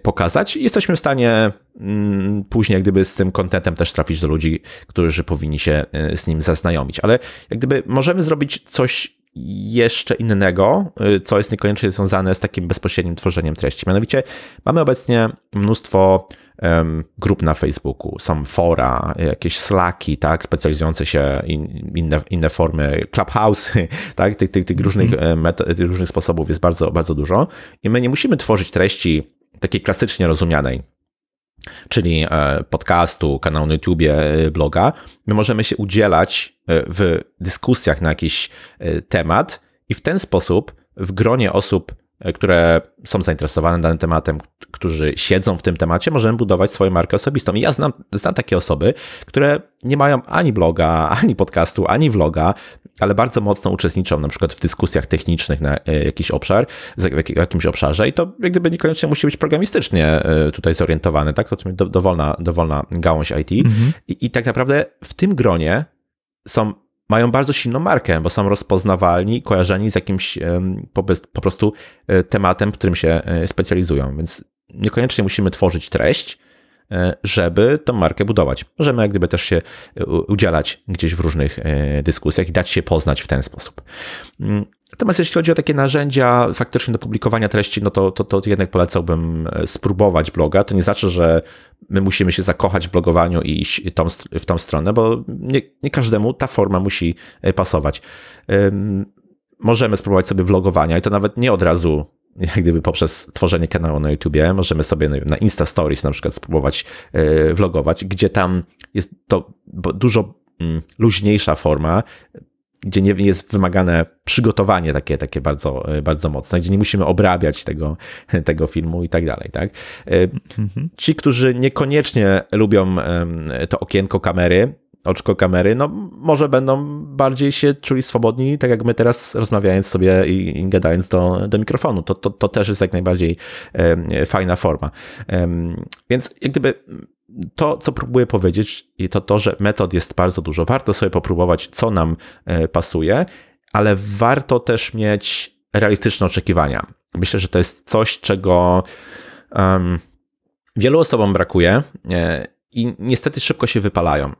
pokazać i jesteśmy w stanie mm, później jak gdyby z tym kontentem też trafić do ludzi, którzy powinni się z nim zaznajomić. Ale jak gdyby możemy zrobić coś jeszcze innego, y, co jest niekoniecznie związane z takim bezpośrednim tworzeniem treści. Mianowicie mamy obecnie mnóstwo um, grup na Facebooku, są fora, jakieś slacki, tak, specjalizujące się in, inne, inne formy, clubhouse, [laughs] tak, tych, tych, tych różnych, -hmm. metod, tych różnych sposobów jest bardzo, bardzo dużo i my nie musimy tworzyć treści takiej klasycznie rozumianej, czyli e, podcastu, kanału na YouTubie, e, bloga, my możemy się udzielać e, w dyskusjach na jakiś temat i w ten sposób w gronie osób, które są zainteresowane danym tematem, którzy siedzą w tym temacie, możemy budować swoją markę osobistą. I ja znam, znam takie osoby, które nie mają ani bloga, [laughs] ani podcastu, ani vloga, ale bardzo mocno uczestniczą na przykład w dyskusjach technicznych na e, jakiś obszar, w jakimś obszarze i to jak gdyby niekoniecznie musi być programistycznie e, tutaj zorientowany, tak? To dowolna, dowolna gałąź IT. Mhm. I, I tak naprawdę w tym gronie są mają bardzo silną markę, bo są rozpoznawalni, kojarzeni z jakimś po, po prostu e, tematem, w którym się specjalizują. Więc niekoniecznie musimy tworzyć treść, E, żeby tą markę budować. Możemy jak gdyby też się e, udzielać gdzieś w różnych e, dyskusjach i dać się poznać w ten sposób. Mm, natomiast jeśli chodzi o takie narzędzia faktycznie do publikowania treści, no to, to, to jednak polecałbym spróbować bloga. To nie znaczy, że my musimy się zakochać w blogowaniu i iść tą, w tą stronę, bo nie, nie każdemu ta forma musi pasować. Możemy spróbować sobie vlogowania i to nawet nie od razu jak gdyby poprzez tworzenie kanału na YouTubie możemy sobie na Insta Stories na przykład spróbować e, vlogować, gdzie tam jest to dużo mm, luźniejsza forma, gdzie nie jest wymagane przygotowanie takie, takie bardzo, e, bardzo mocne, gdzie nie musimy obrabiać tego, [laughs] tego filmu i tak dalej, tak? E, mhm. Ci, którzy niekoniecznie lubią to okienko kamery, oczko kamery, no może będą bardziej się czuli swobodni, tak jak my teraz rozmawiając sobie i, i gadając do, do mikrofonu. To, to, to też jest jak najbardziej e, fajna forma. E, więc jak gdyby to, co próbuję powiedzieć, to to, że metod jest bardzo dużo. Warto sobie popróbować, co nam e, pasuje, ale warto też mieć realistyczne oczekiwania. Myślę, że to jest coś, czego um, wielu osobom brakuje e, i niestety szybko się wypalają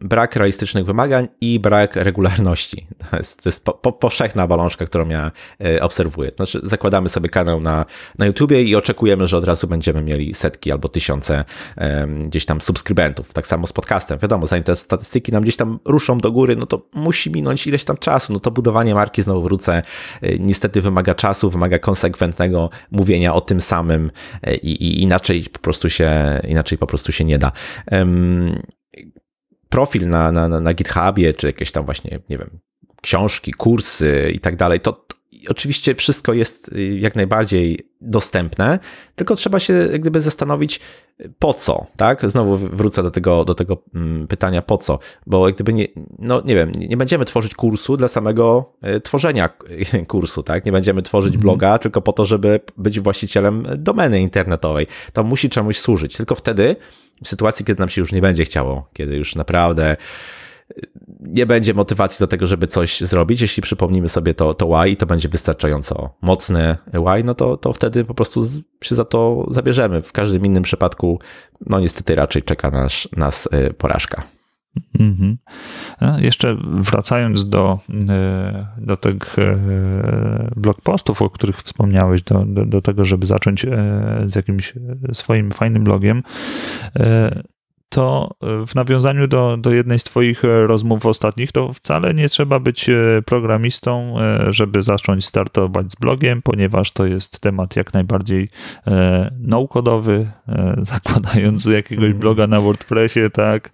brak realistycznych wymagań i brak regularności. To jest, to jest po, po, powszechna balążka, którą ja e, obserwuję. Znaczy, zakładamy sobie kanał na, na YouTubie i oczekujemy, że od razu będziemy mieli setki albo tysiące gdzieś tam subskrybentów. Tak samo z podcastem. Wiadomo, zanim te statystyki nam gdzieś tam ruszą do góry, no to musi minąć ileś tam czasu. No to budowanie marki, znowu wrócę, e, niestety wymaga czasu, wymaga konsekwentnego mówienia o tym samym e, i, i inaczej po prostu się, inaczej po prostu się nie da profil na, na, na GitHubie, czy jakieś tam właśnie, nie wiem, książki, kursy i tak dalej, to oczywiście wszystko jest y, jak najbardziej dostępne, tylko trzeba się jak gdyby zastanowić po co, tak? Znowu wrócę do tego, do tego mm, pytania po co, bo jak gdyby nie, no nie wiem, nie będziemy tworzyć kursu dla samego y, tworzenia [laughs] kursu, tak? Nie będziemy tworzyć mhm. bloga tylko po to, żeby być właścicielem domeny internetowej. To musi czemuś służyć. Tylko wtedy, w sytuacji, kiedy nam się już nie będzie chciało, kiedy już naprawdę nie będzie motywacji do tego, żeby coś zrobić. Jeśli przypomnimy sobie to, to Y i to będzie wystarczająco mocne Y, no to, to wtedy po prostu się za to zabierzemy. W każdym innym przypadku, no niestety raczej czeka nas, nas y, porażka. Mhm. Jeszcze wracając do, y, do tych y, blog postów, o których wspomniałeś, do, do, do tego, żeby zacząć z jakimś swoim fajnym blogiem, to e, w nawiązaniu do, do jednej z Twoich e, rozmów ostatnich, to wcale nie trzeba być e, programistą, żeby zacząć startować z blogiem, ponieważ to jest temat jak najbardziej no-codowy, [laughs] zakładając jakiegoś bloga na WordPressie, tak, tak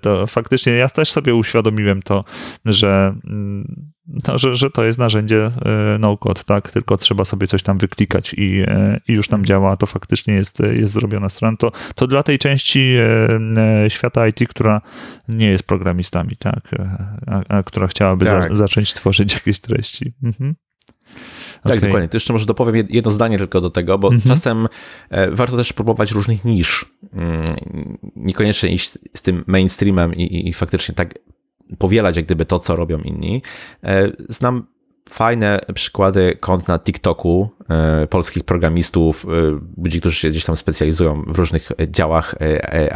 to faktycznie ja też sobie uświadomiłem to, że mm, no, że, że to jest narzędzie e, no-code, tak? Tylko trzeba sobie coś tam wyklikać i, e, i już tam działa, to faktycznie jest, jest zrobiona strona. To, to dla tej części e, świata IT, która nie jest programistami, tak? A, a która chciałaby tak. za, zacząć tworzyć jakieś treści. Mhm. Tak, okay. dokładnie. To jeszcze może dopowiem jedno zdanie tylko do tego, bo mhm. czasem warto też próbować różnych nisz. Mm, niekoniecznie iść z tym mainstreamem i, i, i faktycznie tak powielać jak gdyby to, co robią inni. E, znam fajne przykłady kont na TikToku e, polskich programistów, e, ludzi, którzy się gdzieś tam specjalizują w różnych działach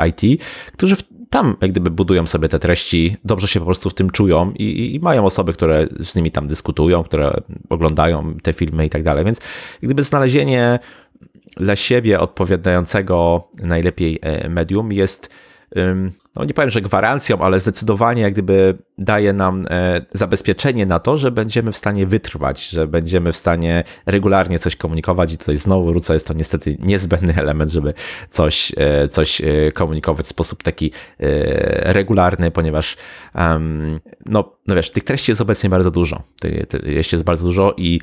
IT, którzy tam jak gdyby budują sobie te treści, dobrze się po prostu w tym czują i, i mają osoby, które z nimi tam dyskutują, które oglądają te filmy i tak dalej. Więc jak gdyby znalezienie dla siebie odpowiadającego najlepiej medium jest no nie powiem, że gwarancją, ale zdecydowanie jak gdyby daje nam e, zabezpieczenie na to, że będziemy w stanie wytrwać, że będziemy w stanie regularnie coś komunikować i tutaj znowu wrócę, jest to niestety niezbędny element, żeby coś, e, coś e, komunikować w sposób taki regularny, ponieważ no, no wiesz, tych treści jest obecnie bardzo dużo, tych treści jest bardzo dużo i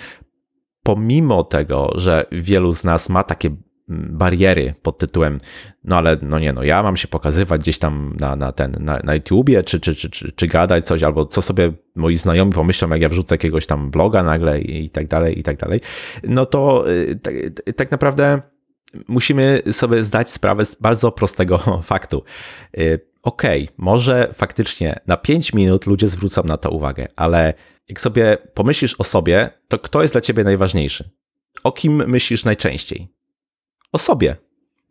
pomimo tego, że wielu z nas ma takie bariery pod tytułem, no ale no nie, no ja mam się pokazywać gdzieś tam na, na ten, na, na YouTubie, czy, czy, czy, czy, czy gadać coś, albo co sobie moi znajomi pomyślą, jak ja wrzucę jakiegoś tam bloga nagle i, i tak dalej, i tak dalej, no to y, tak, tak naprawdę musimy sobie zdać sprawę z bardzo prostego [laughs] faktu. Y, okej, okay, może faktycznie na 5 minut ludzie zwrócą na to uwagę, ale jak sobie pomyślisz o sobie, to kto jest dla ciebie najważniejszy? O kim myślisz najczęściej? O sobie.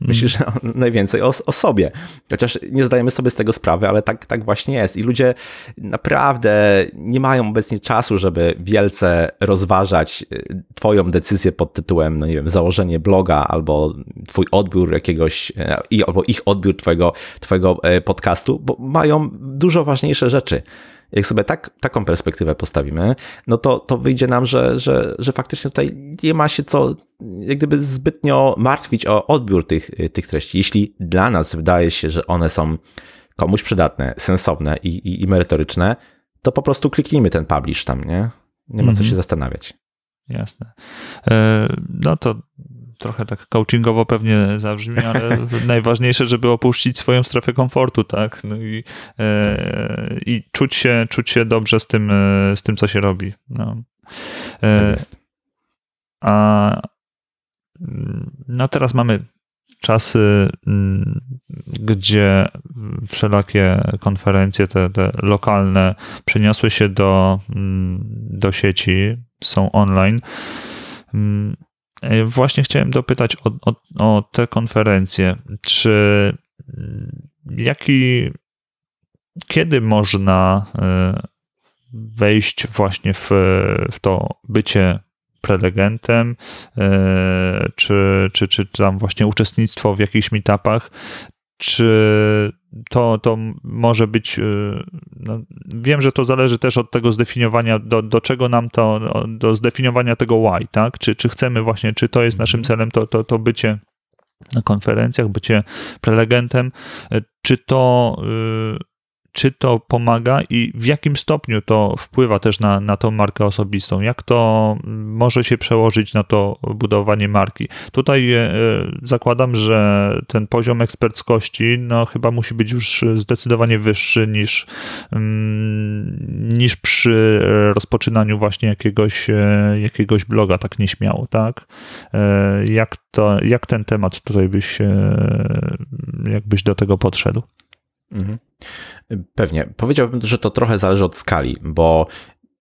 Myślisz mm. najwięcej o, o, sobie. Chociaż nie zdajemy sobie z tego sprawy, ale tak, tak właśnie jest. I ludzie naprawdę nie mają obecnie czasu, żeby wielce rozważać y, Twoją decyzję pod tytułem, no nie wiem, założenie bloga albo Twój odbiór jakiegoś, y, albo ich odbiór Twojego, twojego y, podcastu, bo mają dużo ważniejsze rzeczy jak sobie tak, taką perspektywę postawimy, no to, to wyjdzie nam, że, że, że faktycznie tutaj nie ma się co jak gdyby zbytnio martwić o odbiór tych, tych treści. Jeśli dla nas wydaje się, że one są komuś przydatne, sensowne i, i, i merytoryczne, to po prostu kliknijmy ten publish tam, nie? Nie ma co mhm. się zastanawiać. Jasne. E, no to trochę tak coachingowo pewnie zabrzmi, ale [laughs] najważniejsze, żeby opuścić swoją strefę komfortu, tak? No i, e, i czuć, się, czuć się dobrze z tym, e, z tym co się robi. No. E, tak. A no teraz mamy czasy, mm, gdzie wszelakie konferencje, te, te lokalne, przeniosły się do, mm, do sieci, są online. E, właśnie chciałem dopytać o, o, o te konferencje. Czy mm, jaki, kiedy można e, wejść właśnie w, w to bycie prelegentem, e, czy, czy, czy tam właśnie uczestnictwo w jakichś meetupach, czy to, to może być. Y, no, wiem, że to zależy też od tego zdefiniowania, do, do czego nam to, do zdefiniowania tego why, tak? Czy, czy chcemy właśnie, czy to jest naszym mhm. celem, to, to, to bycie na konferencjach, bycie prelegentem, czy to czy to pomaga i w jakim stopniu to wpływa też na, na tą markę osobistą? Jak to może się przełożyć na to budowanie marki? Tutaj e, zakładam, że ten poziom eksperckości no, chyba musi być już zdecydowanie wyższy niż, mm, niż przy rozpoczynaniu właśnie jakiegoś, e, jakiegoś bloga, tak nieśmiało, tak? E, jak, to, jak ten temat tutaj byś, jakbyś do tego podszedł? Mhm. Pewnie. Powiedziałbym, że to trochę zależy od skali, bo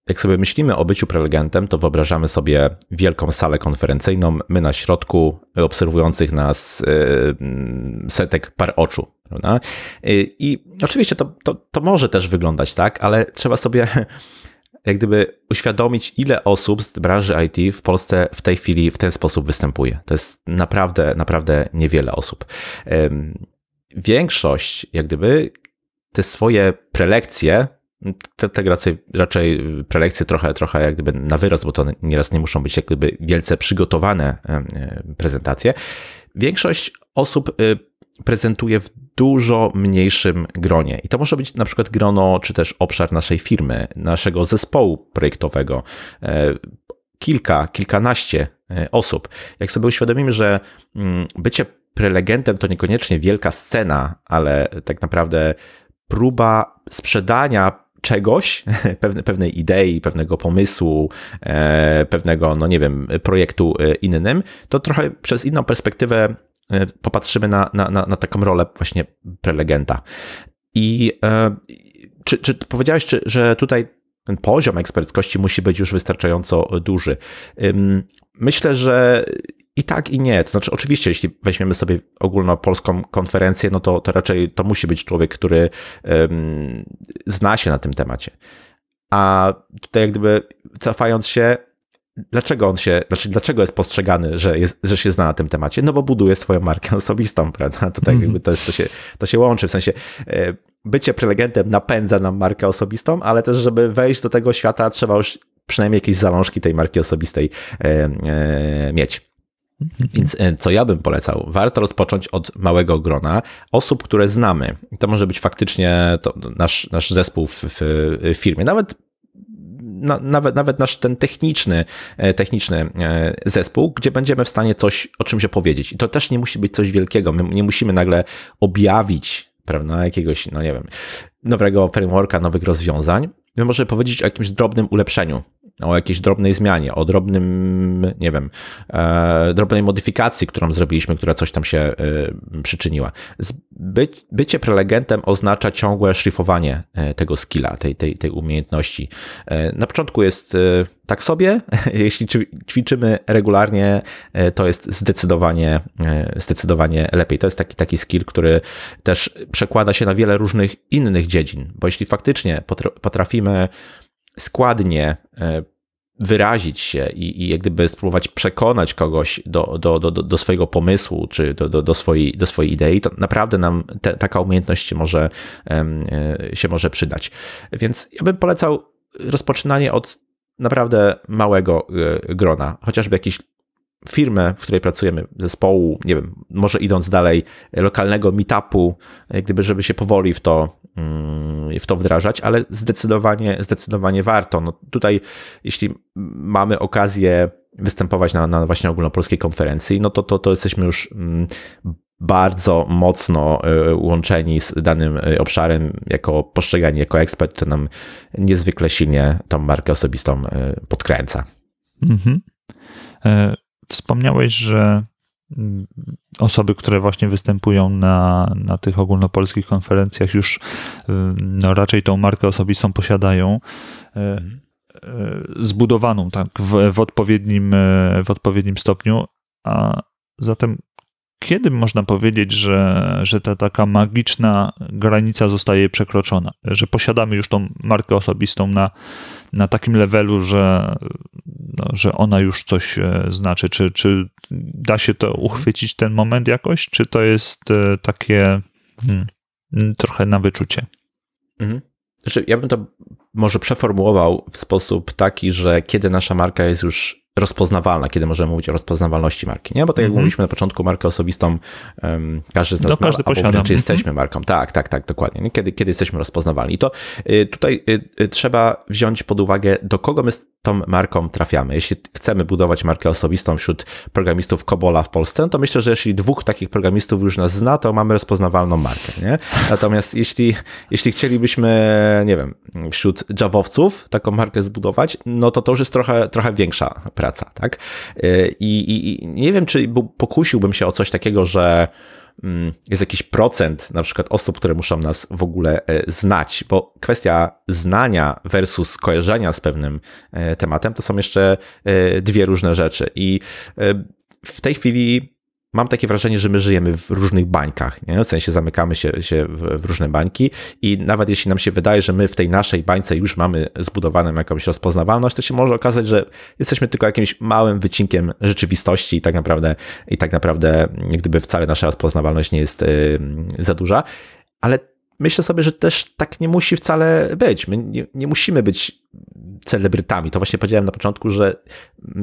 jak sobie myślimy o byciu prelegentem, to wyobrażamy sobie wielką salę konferencyjną, my na środku, obserwujących nas yy, setek par oczu. Prawda? Yy, I oczywiście to, to, to może też wyglądać tak, ale trzeba sobie [laughs] jak gdyby uświadomić, ile osób z branży IT w Polsce w tej chwili w ten sposób występuje. To jest naprawdę, naprawdę niewiele osób. Większość, jak gdyby, te swoje prelekcje, te, te raczej, raczej prelekcje trochę, trochę jak gdyby na wyrost, bo to nieraz nie muszą być jak gdyby wielce przygotowane prezentacje. Większość osób y, prezentuje w dużo mniejszym gronie. I to może być na przykład grono, czy też obszar naszej firmy, naszego zespołu projektowego. E, kilka, kilkanaście e, osób. Jak sobie uświadomimy, że mm, bycie prelegentem to niekoniecznie wielka scena, ale tak naprawdę próba sprzedania czegoś, [laughs] pewne, pewnej idei, pewnego pomysłu, e, pewnego, no nie wiem, projektu e, innym, to trochę przez inną perspektywę e, popatrzymy na, na, na, na taką rolę właśnie prelegenta. I czy, czy powiedziałeś, czy, że tutaj ten poziom eksperckości musi być już wystarczająco duży? Myślę, że i tak, i nie. To znaczy, oczywiście, jeśli weźmiemy sobie ogólnopolską konferencję, no to, to raczej to musi być człowiek, który um, zna się na tym temacie. A tutaj, jak gdyby cofając się, dlaczego on się, znaczy dlaczego jest postrzegany, że, jest, że się zna na tym temacie? No bo buduje swoją markę [laughs] osobistą, prawda? Tutaj mm -hmm. jakby to, jest, to, się, to się łączy, w sensie e, bycie prelegentem napędza nam markę osobistą, ale też, żeby wejść do tego świata, trzeba już przynajmniej jakieś zalążki tej marki osobistej e, mieć. Więc e, co ja bym polecał? Warto rozpocząć od małego grona osób, które znamy. To może być faktycznie nasz, nasz zespół w, w firmie, nawet na, nawet, nawet nasz ten techniczny, e, techniczny e, zespół, gdzie będziemy w stanie coś o czymś opowiedzieć. I to też nie musi być coś wielkiego. My nie musimy nagle objawić, prawda, jakiegoś, no nie wiem, nowego frameworka, nowych rozwiązań. My możemy powiedzieć o jakimś drobnym ulepszeniu o jakiejś drobnej zmianie, o drobnym, nie wiem, e, drobnej modyfikacji, którą zrobiliśmy, która coś tam się e, przyczyniła. By, bycie prelegentem oznacza ciągłe szlifowanie e, tego skilla, tej, tej, tej umiejętności. Na początku jest tak sobie, [laughs] jeśli ćwiczymy regularnie, to jest zdecydowanie, zdecydowanie lepiej. To jest taki, taki skill, który też przekłada się na wiele różnych innych dziedzin, bo jeśli faktycznie potrafimy składnie e, wyrazić się i, i jak gdyby spróbować przekonać kogoś do, do, do, do swojego pomysłu czy do, do, do, swojej, do swojej idei, to naprawdę nam te, taka umiejętność się może, e, się może przydać. Więc ja bym polecał rozpoczynanie od naprawdę małego e, grona, chociażby jakiś firmę, w której pracujemy, zespołu, nie wiem, może idąc dalej, lokalnego meetupu, gdyby, żeby się powoli w to, w to wdrażać, ale zdecydowanie, zdecydowanie warto. No tutaj, jeśli mamy okazję występować na, na właśnie ogólnopolskiej konferencji, no to, to, to jesteśmy już mm, bardzo mocno e, łączeni z danym e, obszarem, jako postrzegani jako ekspert, to nam niezwykle silnie tą markę osobistą e, podkręca. Mhm. Wspomniałeś, że mm, osoby, które właśnie występują na, na tych ogólnopolskich konferencjach, już no, raczej tą markę osobistą posiadają e, e, zbudowaną tak, w, w, odpowiednim, w odpowiednim stopniu. A zatem kiedy można powiedzieć, że, że ta taka magiczna granica zostaje przekroczona? Że posiadamy już tą markę osobistą na, na takim levelu, że, no, że ona już coś e, znaczy? Czy, czy da się to uchwycić ten moment jakoś? Czy to jest e, takie hmm, trochę na wyczucie? Mhm. Znaczy, ja bym to może przeformułował w sposób taki, że kiedy nasza marka jest już rozpoznawalna, kiedy możemy mówić o rozpoznawalności marki, nie? Bo tak jak mm -hmm. mówiliśmy na początku, markę osobistą um, każdy z nas no, każdy ma, albo wręcz jesteśmy mm -hmm. marką. Tak, tak, tak, dokładnie. Nie? Kiedy, kiedy jesteśmy rozpoznawalni. I to y, tutaj y, y, trzeba wziąć pod uwagę, do kogo my z tą marką trafiamy. Jeśli chcemy budować markę osobistą wśród programistów Kobola w Polsce, no to myślę, że jeśli dwóch takich programistów już nas zna, to mamy rozpoznawalną markę, nie? Natomiast jeśli, jeśli chcielibyśmy, nie wiem, wśród Javowców taką markę zbudować, no to to już jest trochę, trochę większa praca, tak? I, i, i nie wiem, czy pokusiłbym się o coś takiego, że Mm, jest jakiś procent na przykład osób, które muszą nas w ogóle e, znać, bo kwestia znania versus kojarzenia z pewnym e, tematem to są jeszcze e, dwie różne rzeczy. I w tej chwili mam takie wrażenie, że my żyjemy w różnych bańkach, nie? w sensie zamykamy się, się w, różne bańki i nawet jeśli nam się wydaje, że my w tej naszej bańce już mamy zbudowaną jakąś rozpoznawalność, to się może okazać, że jesteśmy tylko jakimś małym wycinkiem rzeczywistości i tak naprawdę, i tak naprawdę gdyby wcale nasza rozpoznawalność nie jest yy, za duża, ale myślę sobie, że też tak nie musi wcale być. My nie, nie, musimy być celebrytami. To właśnie powiedziałem na początku, że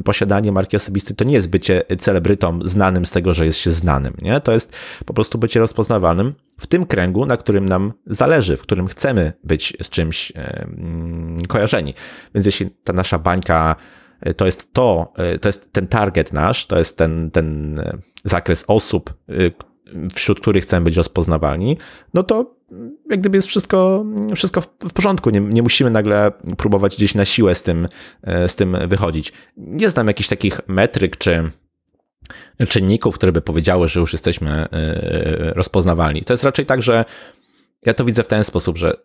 posiadanie marki osobistej to nie jest bycie celebrytą znanym z tego, że jest się znanym. Nie? To jest po prostu bycie rozpoznawalnym w tym kręgu, na którym nam zależy, w którym chcemy być z czymś e, kojarzeni. Więc jeśli ta nasza bańka e, to jest to, e, to jest ten target nasz, to jest ten, ten zakres osób, wśród których chcemy być rozpoznawalni, no to jak gdyby jest wszystko, wszystko w porządku. Nie, nie musimy nagle próbować gdzieś na siłę z tym, e, z tym wychodzić. Nie znam jakichś takich metryk czy czynników, które by powiedziały, że już jesteśmy e, rozpoznawalni. To jest raczej tak, że ja to widzę w ten sposób, że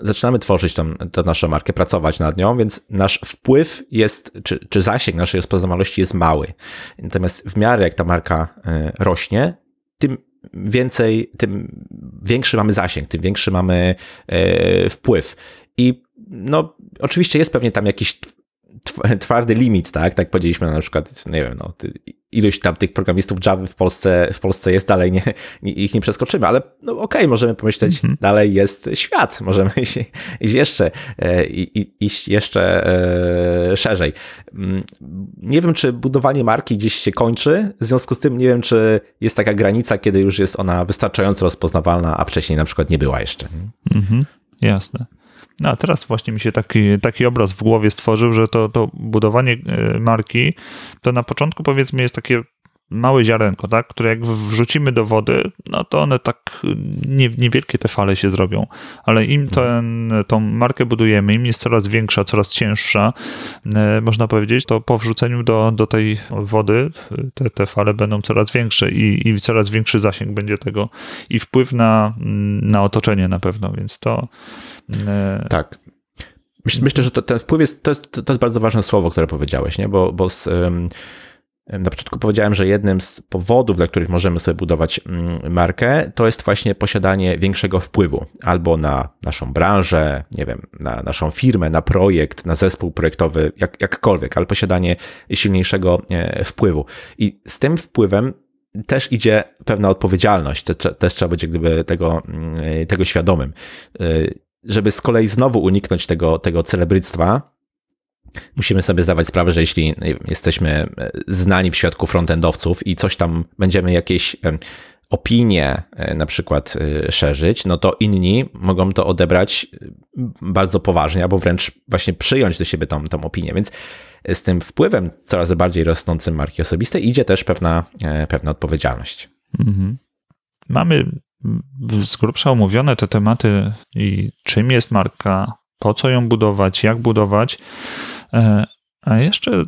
zaczynamy tworzyć tą, tę naszą markę, pracować nad nią, więc nasz wpływ jest, czy, czy zasięg naszej rozpoznawalności jest mały. Natomiast w miarę jak ta marka e, rośnie, tym więcej, tym większy mamy zasięg, tym większy mamy e, wpływ. I no, oczywiście jest pewnie tam jakiś twardy limit, tak? Tak powiedzieliśmy na przykład, nie wiem, no, ilość tam tych programistów Java w Polsce, w Polsce jest dalej, nie, ich nie przeskoczymy, ale no okej, okay, możemy pomyśleć, -hmm. dalej jest świat, możemy [laughs] iść, iść jeszcze, e, iść jeszcze e, szerzej. Mm, nie wiem, czy budowanie marki gdzieś się kończy, w związku z tym nie wiem, czy jest taka granica, kiedy już jest ona wystarczająco rozpoznawalna, a wcześniej na przykład nie była jeszcze. Mhm, jasne. No, a teraz właśnie mi się taki, taki obraz w głowie stworzył, że to, to budowanie e, marki to na początku powiedzmy jest takie małe ziarenko, tak, które jak wrzucimy do wody, no to one tak nie, niewielkie te fale się zrobią, ale im ten, tą markę budujemy, im jest coraz większa, coraz cięższa, e, można powiedzieć, to po wrzuceniu do, do tej wody te, te fale będą coraz większe i, i coraz większy zasięg będzie tego i wpływ na, na otoczenie na pewno, więc to E, tak. Myślę, że to, ten wpływ jest to, jest, to jest bardzo ważne słowo, które powiedziałeś, nie? bo, bo z, na początku powiedziałem, że jednym z powodów, dla których możemy sobie budować mm, markę, to jest właśnie posiadanie większego wpływu albo na naszą branżę, nie wiem, na naszą firmę, na projekt, na zespół projektowy, jak, jakkolwiek, ale posiadanie silniejszego e, wpływu. I z tym wpływem też idzie pewna odpowiedzialność, też trzeba być jak gdyby tego, mm, tego świadomym. E, żeby z kolei znowu uniknąć tego, tego celebryctwa, musimy sobie zdawać sprawę, że jeśli jesteśmy e, znani w świadku frontendowców i coś tam będziemy jakieś e, opinie e, na przykład szerzyć, no to inni mogą to odebrać bardzo poważnie albo wręcz właśnie przyjąć do siebie tą, tą opinię. Więc z tym wpływem coraz bardziej rosnącym marki osobistej idzie też pewna, pewna odpowiedzialność. Mhm. Mamy z grubsza omówione te tematy i czym jest marka, po co ją budować, jak budować. E, a jeszcze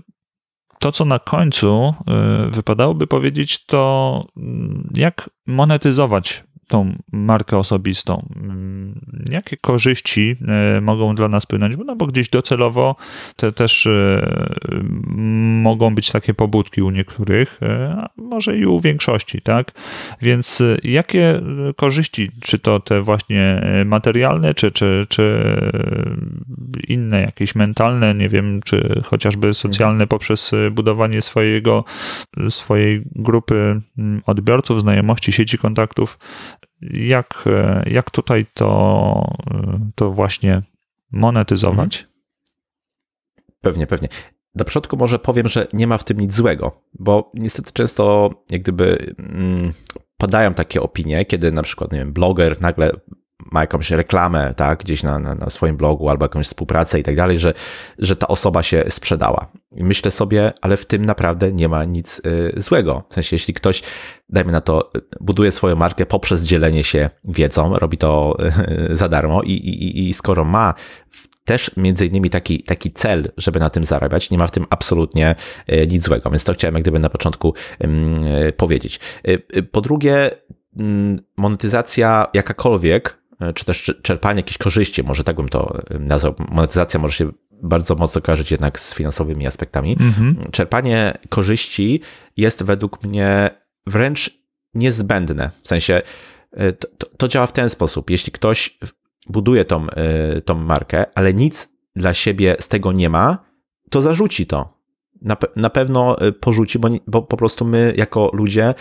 to, co na końcu e, wypadałoby powiedzieć, to mm, jak monetyzować tą markę osobistą. Mm, jakie korzyści e, mogą dla nas płynąć? No bo gdzieś docelowo te też e, mogą być takie pobudki u niektórych, e, a może i u większości, tak? Więc jakie korzyści, czy to te właśnie materialne, czy, czy, czy inne, jakieś mentalne, nie wiem, czy chociażby socialne poprzez budowanie swojego, swojej grupy mm, odbiorców, znajomości, sieci kontaktów, jak, jak tutaj to, to właśnie monetyzować? Pewnie, pewnie. na początku może powiem, że nie ma w tym nic złego, bo niestety często jak gdyby mm, padają takie opinie, kiedy na przykład, nie wiem, bloger nagle ma jakąś reklamę, tak, gdzieś na, na, na, swoim blogu albo jakąś współpracę i tak dalej, że, że ta osoba się sprzedała. I myślę sobie, ale w tym naprawdę nie ma nic y, złego. W sensie, jeśli ktoś, dajmy na to, buduje swoją markę poprzez dzielenie się wiedzą, robi to y, za darmo i, i, i skoro ma też między innymi taki, taki cel, żeby na tym zarabiać, nie ma w tym absolutnie y, nic złego. Więc to chciałem jak gdyby na początku powiedzieć. Po drugie, mm, monetyzacja jakakolwiek czy też czerpanie jakichś korzyści, może tak bym to e, nazwał. Monetyzacja może się bardzo mocno kojarzyć jednak z finansowymi aspektami. Mhm. Czerpanie korzyści jest według mnie wręcz niezbędne. W sensie e, to, to, to działa w ten sposób. Jeśli ktoś buduje tą, tą markę, ale nic dla siebie z tego nie ma, to zarzuci to na, na pewno y, porzuci, bo, bo po prostu my jako ludzie,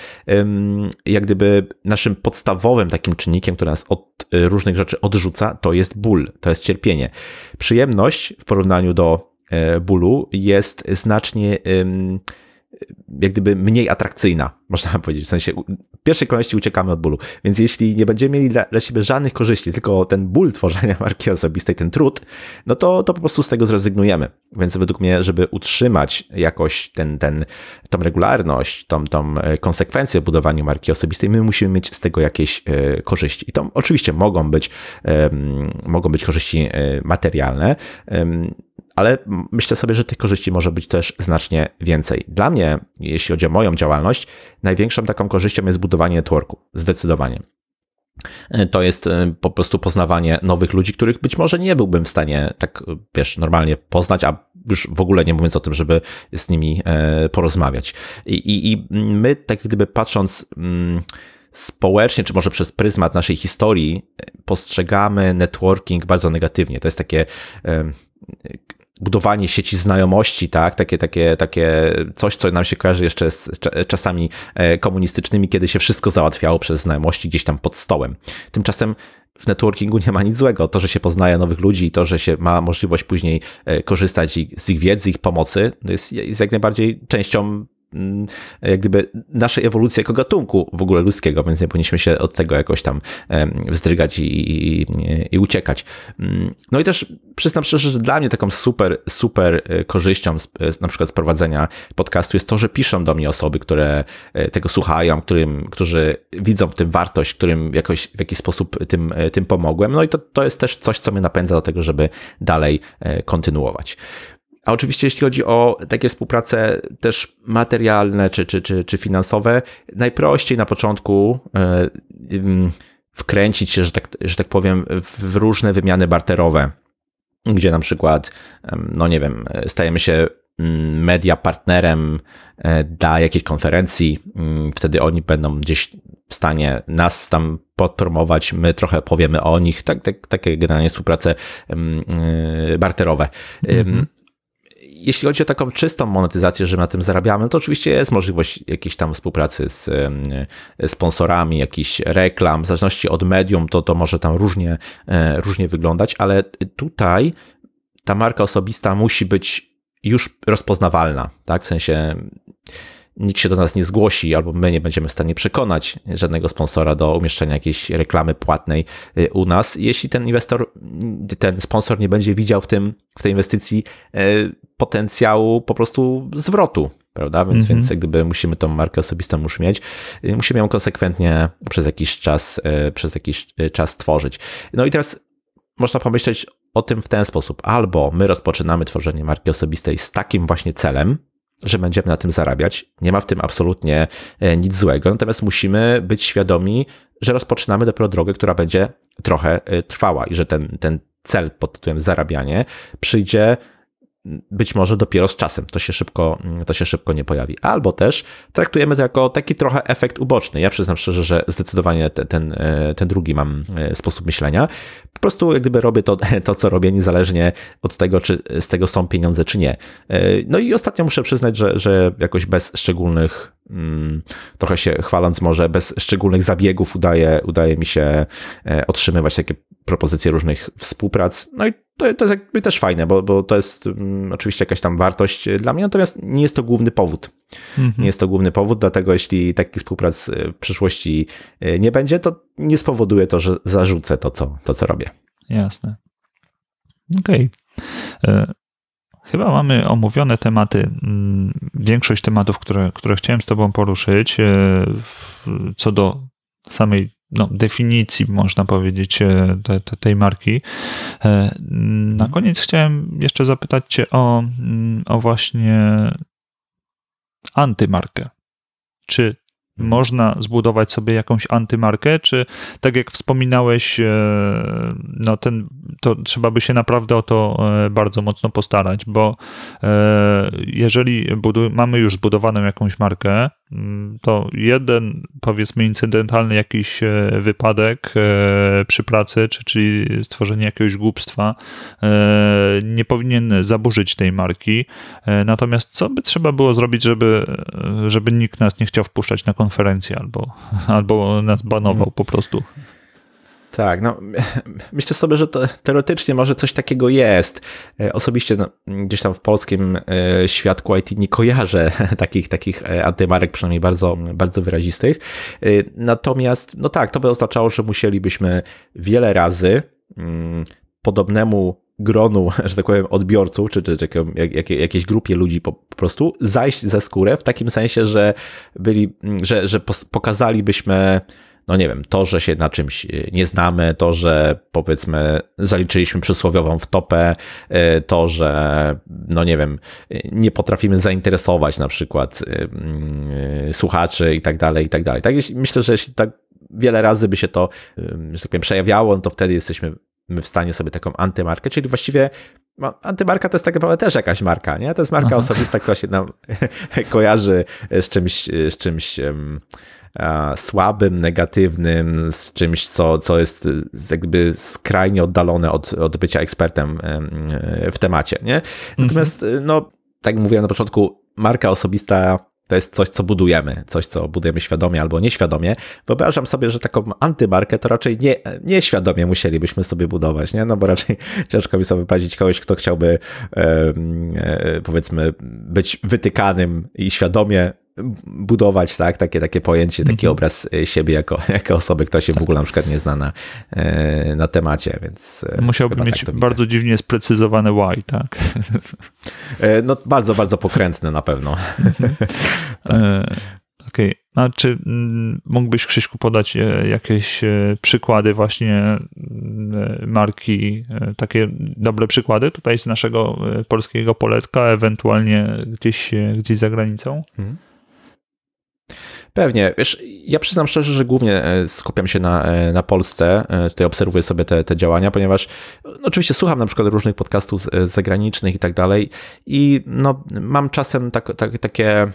jak gdyby naszym podstawowym takim czynnikiem, który nas od y, różnych rzeczy odrzuca, to jest ból, to jest cierpienie. Przyjemność w porównaniu do e, bólu jest znacznie jak gdyby mniej atrakcyjna, [laughs] można powiedzieć. W sensie w pierwszej kolejności uciekamy od bólu. Więc jeśli nie będziemy mieli dla, dla siebie żadnych korzyści, tylko ten ból tworzenia [laughs] marki osobistej, ten trud, no to, to po prostu z tego zrezygnujemy. Więc według mnie, żeby utrzymać jakoś ten, ten, tą regularność, tą, tą e, konsekwencję w budowaniu marki osobistej, my musimy mieć z tego jakieś e, korzyści. I to oczywiście mogą być, mogą być korzyści e, materialne, ale myślę sobie, że tych korzyści może być też znacznie więcej. Dla mnie, jeśli chodzi o moją działalność, największą taką korzyścią jest budowanie networku. Zdecydowanie. To jest e, po prostu poznawanie nowych ludzi, których być może nie byłbym w stanie tak, wiesz, normalnie poznać, a już w ogóle nie mówiąc o tym, żeby z nimi e, porozmawiać. I, i, i my, tak gdyby patrząc mm, społecznie, czy może przez pryzmat naszej historii, postrzegamy networking bardzo negatywnie. To jest takie budowanie sieci znajomości, tak, takie, takie, takie coś, co nam się kojarzy jeszcze z czasami e, komunistycznymi, kiedy się wszystko załatwiało przez znajomości gdzieś tam pod stołem. Tymczasem w networkingu nie ma nic złego. To, że się poznaje nowych ludzi i to, że się ma możliwość później e, korzystać z ich wiedzy, ich pomocy, jest, jest jak najbardziej częścią jak gdyby naszej ewolucji jako gatunku w ogóle ludzkiego, więc nie powinniśmy się od tego jakoś tam wzdrygać i, i, i uciekać. Mm, no i też przyznam szczerze, że dla mnie taką super, super e, korzyścią z, na przykład z prowadzenia podcastu jest to, że piszą do mnie osoby, które e, tego słuchają, którym, którzy widzą w tym wartość, którym jakoś w jakiś sposób tym, e, tym pomogłem. No i to, to jest też coś, co mnie napędza do tego, żeby dalej kontynuować. A oczywiście, jeśli chodzi o takie współprace też materialne czy, czy, czy, czy finansowe, najprościej na początku e, wkręcić się, że tak, że tak powiem, w różne wymiany barterowe, gdzie na przykład, no nie wiem, stajemy się mm, media partnerem e, dla jakiejś konferencji, mm, wtedy oni będą gdzieś w stanie nas tam podpromować, my trochę powiemy o nich, tak, tak, takie generalnie współprace e, barterowe. Mhm jeśli chodzi o taką czystą monetyzację, że na tym zarabiamy, to oczywiście jest możliwość jakiejś tam współpracy z sponsorami, jakichś reklam, w zależności od medium, to, to może tam różnie, e, różnie wyglądać, ale tutaj ta marka osobista musi być już rozpoznawalna, tak? W sensie nikt się do nas nie zgłosi, albo my nie będziemy w stanie przekonać żadnego sponsora do umieszczenia jakiejś reklamy płatnej y, u nas, jeśli ten inwestor, ten sponsor nie będzie widział w tym, w tej inwestycji y, potencjału po prostu zwrotu, prawda? Więc, -hmm. więc gdyby musimy tą markę osobistą już mieć, y, musimy ją konsekwentnie przez jakiś czas, przez jakiś czas tworzyć. No i teraz można pomyśleć o tym w ten sposób. Albo my rozpoczynamy tworzenie marki osobistej z takim właśnie celem, że będziemy na tym zarabiać. Nie ma w tym absolutnie e, nic złego, natomiast musimy być świadomi, że rozpoczynamy dopiero drogę, która będzie trochę e, trwała i że ten, ten cel pod tytułem zarabianie przyjdzie być może dopiero z czasem. To się szybko, to się szybko nie pojawi. Albo też traktujemy to jako taki trochę efekt uboczny. Ja przyznam szczerze, że zdecydowanie ten, ten, e, ten drugi mam sposób myślenia, po prostu jak gdyby robię to, [laughs] to, co robię, niezależnie od tego, czy z tego są pieniądze, czy nie. No i ostatnio muszę przyznać, że, że jakoś bez szczególnych, mm, trochę się chwaląc może, bez szczególnych zabiegów udaje, udaje mi się otrzymywać takie propozycje różnych współprac. No i to, to jest jakby też fajne, bo, bo to jest um, oczywiście jakaś tam wartość dla mnie, natomiast nie jest to główny powód. Mhm. Nie jest to główny powód, dlatego jeśli takich współprac w przyszłości nie będzie, to nie spowoduje to, że zarzucę to, co, to, co robię. Jasne. Okej. Okay. Chyba mamy omówione tematy, mm, większość tematów, które, które chciałem z Tobą poruszyć. E, co do samej no, definicji, można powiedzieć, te, te, tej marki. Na koniec chciałem jeszcze zapytać Cię o, mm, o właśnie antymarkę. Czy można zbudować sobie jakąś antymarkę, czy tak jak wspominałeś, e, no ten, to trzeba by się naprawdę o to e, bardzo mocno postarać, bo e, jeżeli mamy już zbudowaną jakąś markę, mm, to jeden powiedzmy incydentalny jakiś wypadek przy pracy, czy, czyli stworzenie jakiegoś głupstwa nie powinien zaburzyć tej marki. Natomiast co by trzeba było zrobić, żeby, żeby nikt nas nie chciał wpuszczać na konferencję konferencję albo, albo nas banował po prostu. Tak, no [laughs] myślę sobie, że teoretycznie może coś takiego jest. E, osobiście no, gdzieś tam w polskim e, świadku IT nie kojarzę [laughs] takich, takich e, antymarek, przynajmniej bardzo, bardzo wyrazistych. Natomiast, no tak, to by oznaczało, że musielibyśmy wiele razy mm, podobnemu gronu, [laughs] że tak powiem, odbiorców, czy, czy, czy jak, jakiejś grupie ludzi po, po, prostu zajść ze skórę w takim sensie, że byli, że, że pokazalibyśmy no nie wiem, to, że się na czymś nie znamy, to, że powiedzmy zaliczyliśmy przysłowiową wtopę, e, to, że no nie wiem, nie potrafimy zainteresować na przykład e, słuchaczy i tak dalej, i tak dalej. Tak, myślę, że jeśli tak wiele razy by się to, że tak powiem, przejawiało, no to wtedy jesteśmy w stanie sobie taką antymarkę, czyli właściwie no, antymarka to jest tak naprawdę też jakaś marka, nie? To jest marka Aha. osobista, która się nam [laughs] kojarzy z czymś, z czymś um, słabym, negatywnym, z czymś, co, co jest jakby skrajnie oddalone od, od bycia ekspertem w temacie, nie? Natomiast, mhm. no, tak jak mówiłem na początku, marka osobista to jest coś, co budujemy, coś, co budujemy świadomie albo nieświadomie. Wyobrażam sobie, że taką antymarkę to raczej nie, nieświadomie musielibyśmy sobie budować, nie? No bo raczej [laughs] ciężko mi sobie wyprawić kogoś, kto chciałby e, powiedzmy być wytykanym i świadomie budować tak, takie, takie pojęcie, taki mm -hmm. obraz e, siebie jako, [laughs] jako osoby, która się w ogóle na przykład nie zna na, e, na temacie, więc e, Musiałby mieć tak bardzo dziwnie sprecyzowane why, tak? [laughs] No bardzo, bardzo pokrętne na pewno. [laughs] tak. Okej, okay. a czy mm, mógłbyś Krzyśku podać jakieś przykłady właśnie marki, takie dobre przykłady tutaj z naszego polskiego poletka, ewentualnie gdzieś, gdzieś za granicą? Hmm. Pewnie. Wiesz, ja przyznam szczerze, że głównie e, skupiam się na, e, na Polsce. E, tutaj obserwuję sobie te, te działania, ponieważ no, oczywiście słucham na przykład różnych podcastów zagranicznych i tak dalej i no, mam czasem tak, tak, takie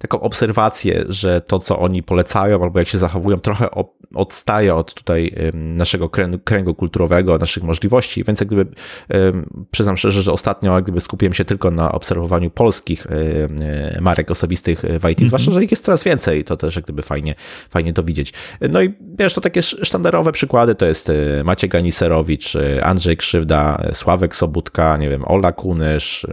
taką obserwację, że to, co oni polecają albo jak się zachowują, trochę odstaje od tutaj naszego kręgu, kręgu kulturowego, naszych możliwości, więc jak gdyby przyznam szczerze, że ostatnio jak gdyby skupiłem się tylko na obserwowaniu polskich marek osobistych w IT, mm -hmm. zwłaszcza, że ich jest coraz więcej, to też jak gdyby fajnie, fajnie to widzieć. No i wiesz, to takie sztandarowe przykłady to jest e, Maciej Ganiserowicz, Andrzej Krzywda, Sławek Sobutka, nie wiem, Ola Kunysz,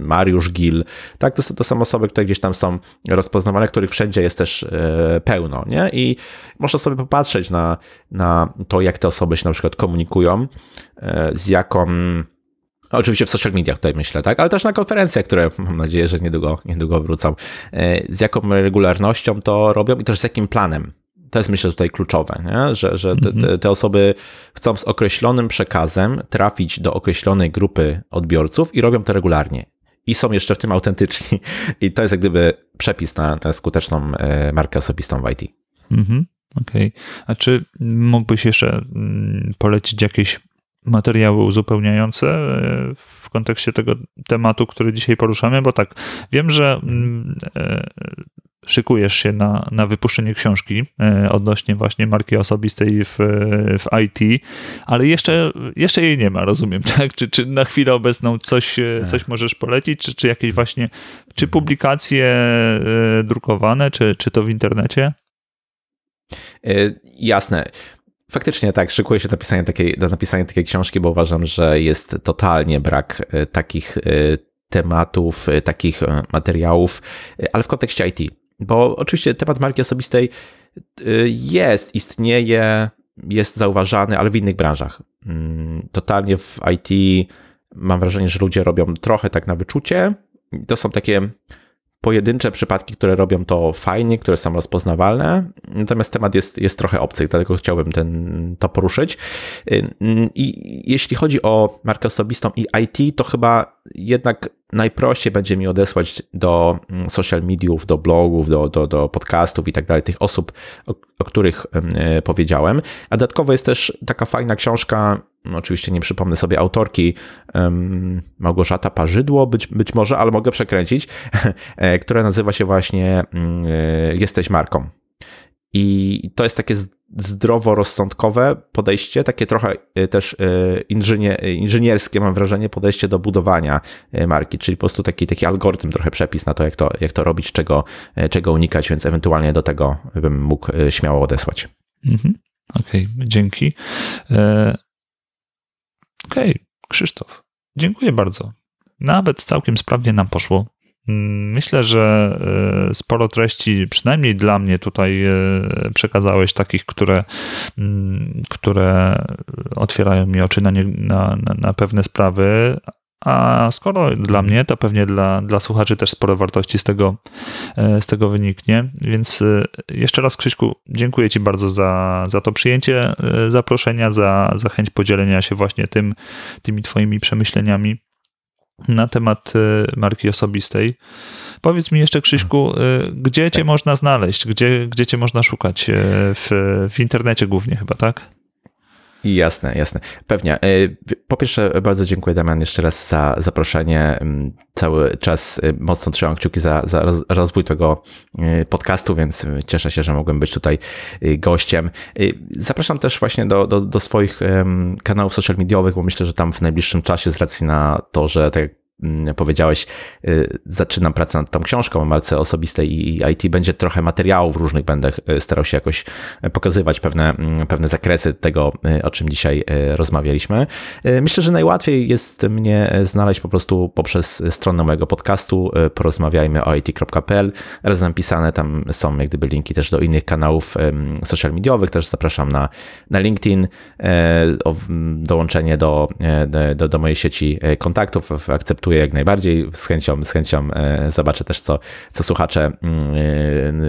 Mariusz Gil, tak, to, to są osoby, które gdzieś tam są rozpoznawane, których wszędzie jest też e, pełno, nie? I można sobie popatrzeć na, na to, jak te osoby się na przykład komunikują, e, z jaką Oczywiście w social mediach tutaj myślę, tak? Ale też na konferencjach, które mam nadzieję, że niedługo, niedługo wrócą. E, z jaką regularnością to robią i też z jakim planem. To jest myślę tutaj kluczowe, nie? że, że te, te, te, osoby chcą z określonym przekazem trafić do określonej grupy odbiorców i robią to regularnie i są jeszcze w tym autentyczni. I to jest jak gdyby przepis na, na skuteczną e, markę osobistą w IT. Mhm, Okej. Okay. A czy mógłbyś jeszcze mm, polecić jakieś materiały uzupełniające e, w kontekście tego tematu, który dzisiaj poruszamy? Bo tak, wiem, że mm, e, szykujesz się na, na wypuszczenie książki e, odnośnie właśnie marki osobistej w, w IT, ale jeszcze, jeszcze jej nie ma, rozumiem, [laughs] tak? Czy, czy na chwilę obecną coś, e, coś możesz polecić, czy, czy jakieś właśnie, czy publikacje e, drukowane, czy, czy to w internecie? Jasne. Faktycznie tak, szykuję się do napisania, takiej, do napisania takiej książki, bo uważam, że jest totalnie brak takich tematów, takich materiałów, ale w kontekście IT. Bo oczywiście temat marki osobistej y, jest, istnieje, jest zauważany, ale w innych branżach. Mm, totalnie w IT mam wrażenie, że ludzie robią trochę tak na wyczucie. To są takie pojedyncze przypadki, które robią to fajnie, które są rozpoznawalne, natomiast temat jest, jest trochę obcy, dlatego chciałbym ten, to poruszyć. Y, I jeśli chodzi o markę osobistą i IT, to chyba jednak najprościej będzie mi odesłać do mm, social mediów, do blogów, do, do, do podcastów i tak dalej, tych osób, o, o których y, powiedziałem. A dodatkowo jest też taka fajna książka no, oczywiście nie przypomnę sobie autorki, Małgorzata Parzydło, być, być może, ale mogę przekręcić, [laughs] e, która nazywa się właśnie um, Jesteś marką. I to jest takie zdroworozsądkowe podejście, takie trochę e, też inżynierskie, mam wrażenie, podejście do budowania marki, czyli po prostu taki, taki algorytm, trochę przepis na to, jak to, jak to robić, czego, czego unikać, więc ewentualnie do tego bym mógł śmiało odesłać. Mhm. Okej, okay, dzięki. Okej, okay, Krzysztof, dziękuję bardzo. Nawet całkiem sprawnie nam poszło. Myślę, że e, sporo treści, przynajmniej dla mnie, tutaj e, przekazałeś takich, które, mm, które otwierają mi oczy na, nie, na, na, pewne sprawy, a skoro dla mnie, to pewnie dla, dla słuchaczy też sporo wartości z tego, e, z tego wyniknie. Więc jeszcze raz, Krzyśku, dziękuję Ci bardzo za, za to przyjęcie zaproszenia, za, za chęć podzielenia się właśnie tym, tymi Twoimi przemyśleniami na temat marki osobistej. Powiedz mi jeszcze, Krzyśku, gdzie Cię tak. można znaleźć? Gdzie, gdzie Cię można szukać? W, w internecie głównie chyba, tak? Jasne, jasne. Pewnie. E, po pierwsze, bardzo dziękuję Damian jeszcze raz za zaproszenie. Mm, cały czas e, mocno trzymam kciuki za, za rozwój tego e, podcastu, więc cieszę się, że mogłem być tutaj gościem. Zapraszam też właśnie do, do, do swoich kanałów social mediowych, bo myślę, że tam w najbliższym czasie z racji na to, że tak jak powiedziałeś, y, zaczynam pracę nad tą książką o marce osobistej i IT. Będzie trochę materiałów różnych, będę y, starał się jakoś pokazywać pewne, mm, pewne zakresy tego, y, o czym dzisiaj rozmawialiśmy. Myślę, że najłatwiej jest mnie znaleźć po prostu poprzez stronę mojego podcastu porozmawiajmy o it.pl. Razem pisane, tam są jak gdyby linki też do innych kanałów social mediowych, też zapraszam na, na LinkedIn o dołączenie do, do, do mojej sieci kontaktów, akceptuję jak najbardziej. Z chęcią, z chęcią e, zobaczę też, co, co słuchacze mm,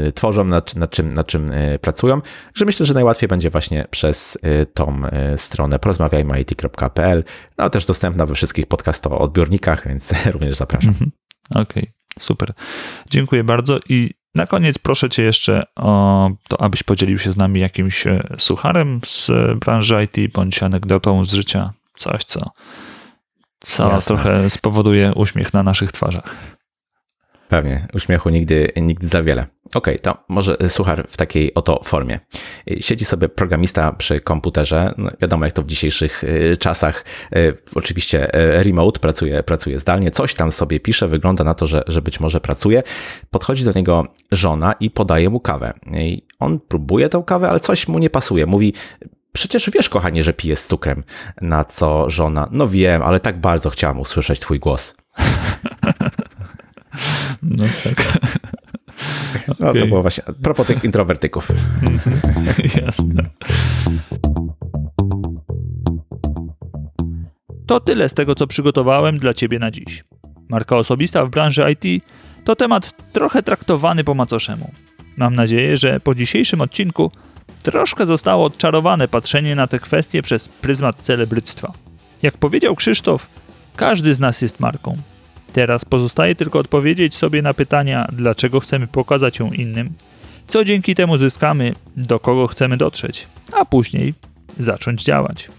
e, tworzą, nad, nad, czym, nad czym e, pracują. Że myślę, że najłatwiej będzie właśnie przez tą stronę porozmawiajmy.it.pl. No też dostępna we wszystkich odbiornikach, więc [laughs] również zapraszam. Mhm. Okej, okay, super. Dziękuję bardzo i na koniec proszę Cię jeszcze o to, abyś podzielił się z nami jakimś sucharem z branży IT bądź anegdotą z życia. Coś, co co Jasne. trochę spowoduje uśmiech na naszych twarzach. Pewnie, uśmiechu nigdy, nigdy za wiele. Okej, okay, to może słuchaj w takiej oto formie. Siedzi sobie programista przy komputerze, no wiadomo jak to w dzisiejszych y, czasach, y, oczywiście y, remote, pracuje, pracuje zdalnie, coś tam sobie pisze, wygląda na to, że, że być może pracuje. Podchodzi do niego żona i podaje mu kawę. I on próbuje tę kawę, ale coś mu nie pasuje. Mówi, Przecież wiesz, kochanie, że piję z cukrem. Na co żona, no wiem, ale tak bardzo chciałam usłyszeć twój głos. [laughs] No tak. No okay. to było właśnie a propos tych introwertyków. [laughs] Jasne. To tyle z tego, co przygotowałem dla Ciebie na dziś. Marka osobista w branży IT to temat trochę traktowany po macoszemu. Mam nadzieję, że po dzisiejszym odcinku Troszkę zostało odczarowane patrzenie na te kwestie przez pryzmat celebryctwa. Jak powiedział Krzysztof, każdy z nas jest marką. Teraz pozostaje tylko odpowiedzieć sobie na pytania, dlaczego chcemy pokazać ją innym, co dzięki temu zyskamy, do kogo chcemy dotrzeć, a później zacząć działać.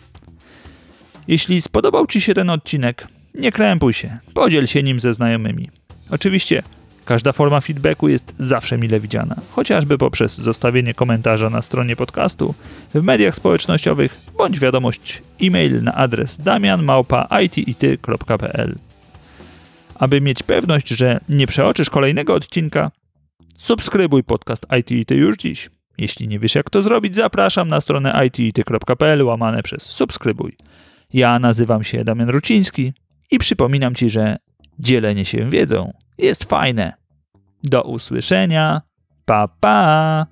Jeśli spodobał Ci się ten odcinek, nie krępuj się, podziel się nim ze znajomymi. Oczywiście Każda forma feedbacku jest zawsze mile widziana, chociażby poprzez zostawienie komentarza na stronie podcastu, w mediach społecznościowych bądź wiadomość e-mail na adres damianmałpa.itity.pl. Aby mieć pewność, że nie przeoczysz kolejnego odcinka, subskrybuj podcast ITIT już dziś. Jeśli nie wiesz jak to zrobić, zapraszam na stronę itity.pl łamane przez subskrybuj. Ja nazywam się Damian Ruciński i przypominam Ci, że dzielenie się wiedzą jest fajne. Do usłyszenia. Pa pa!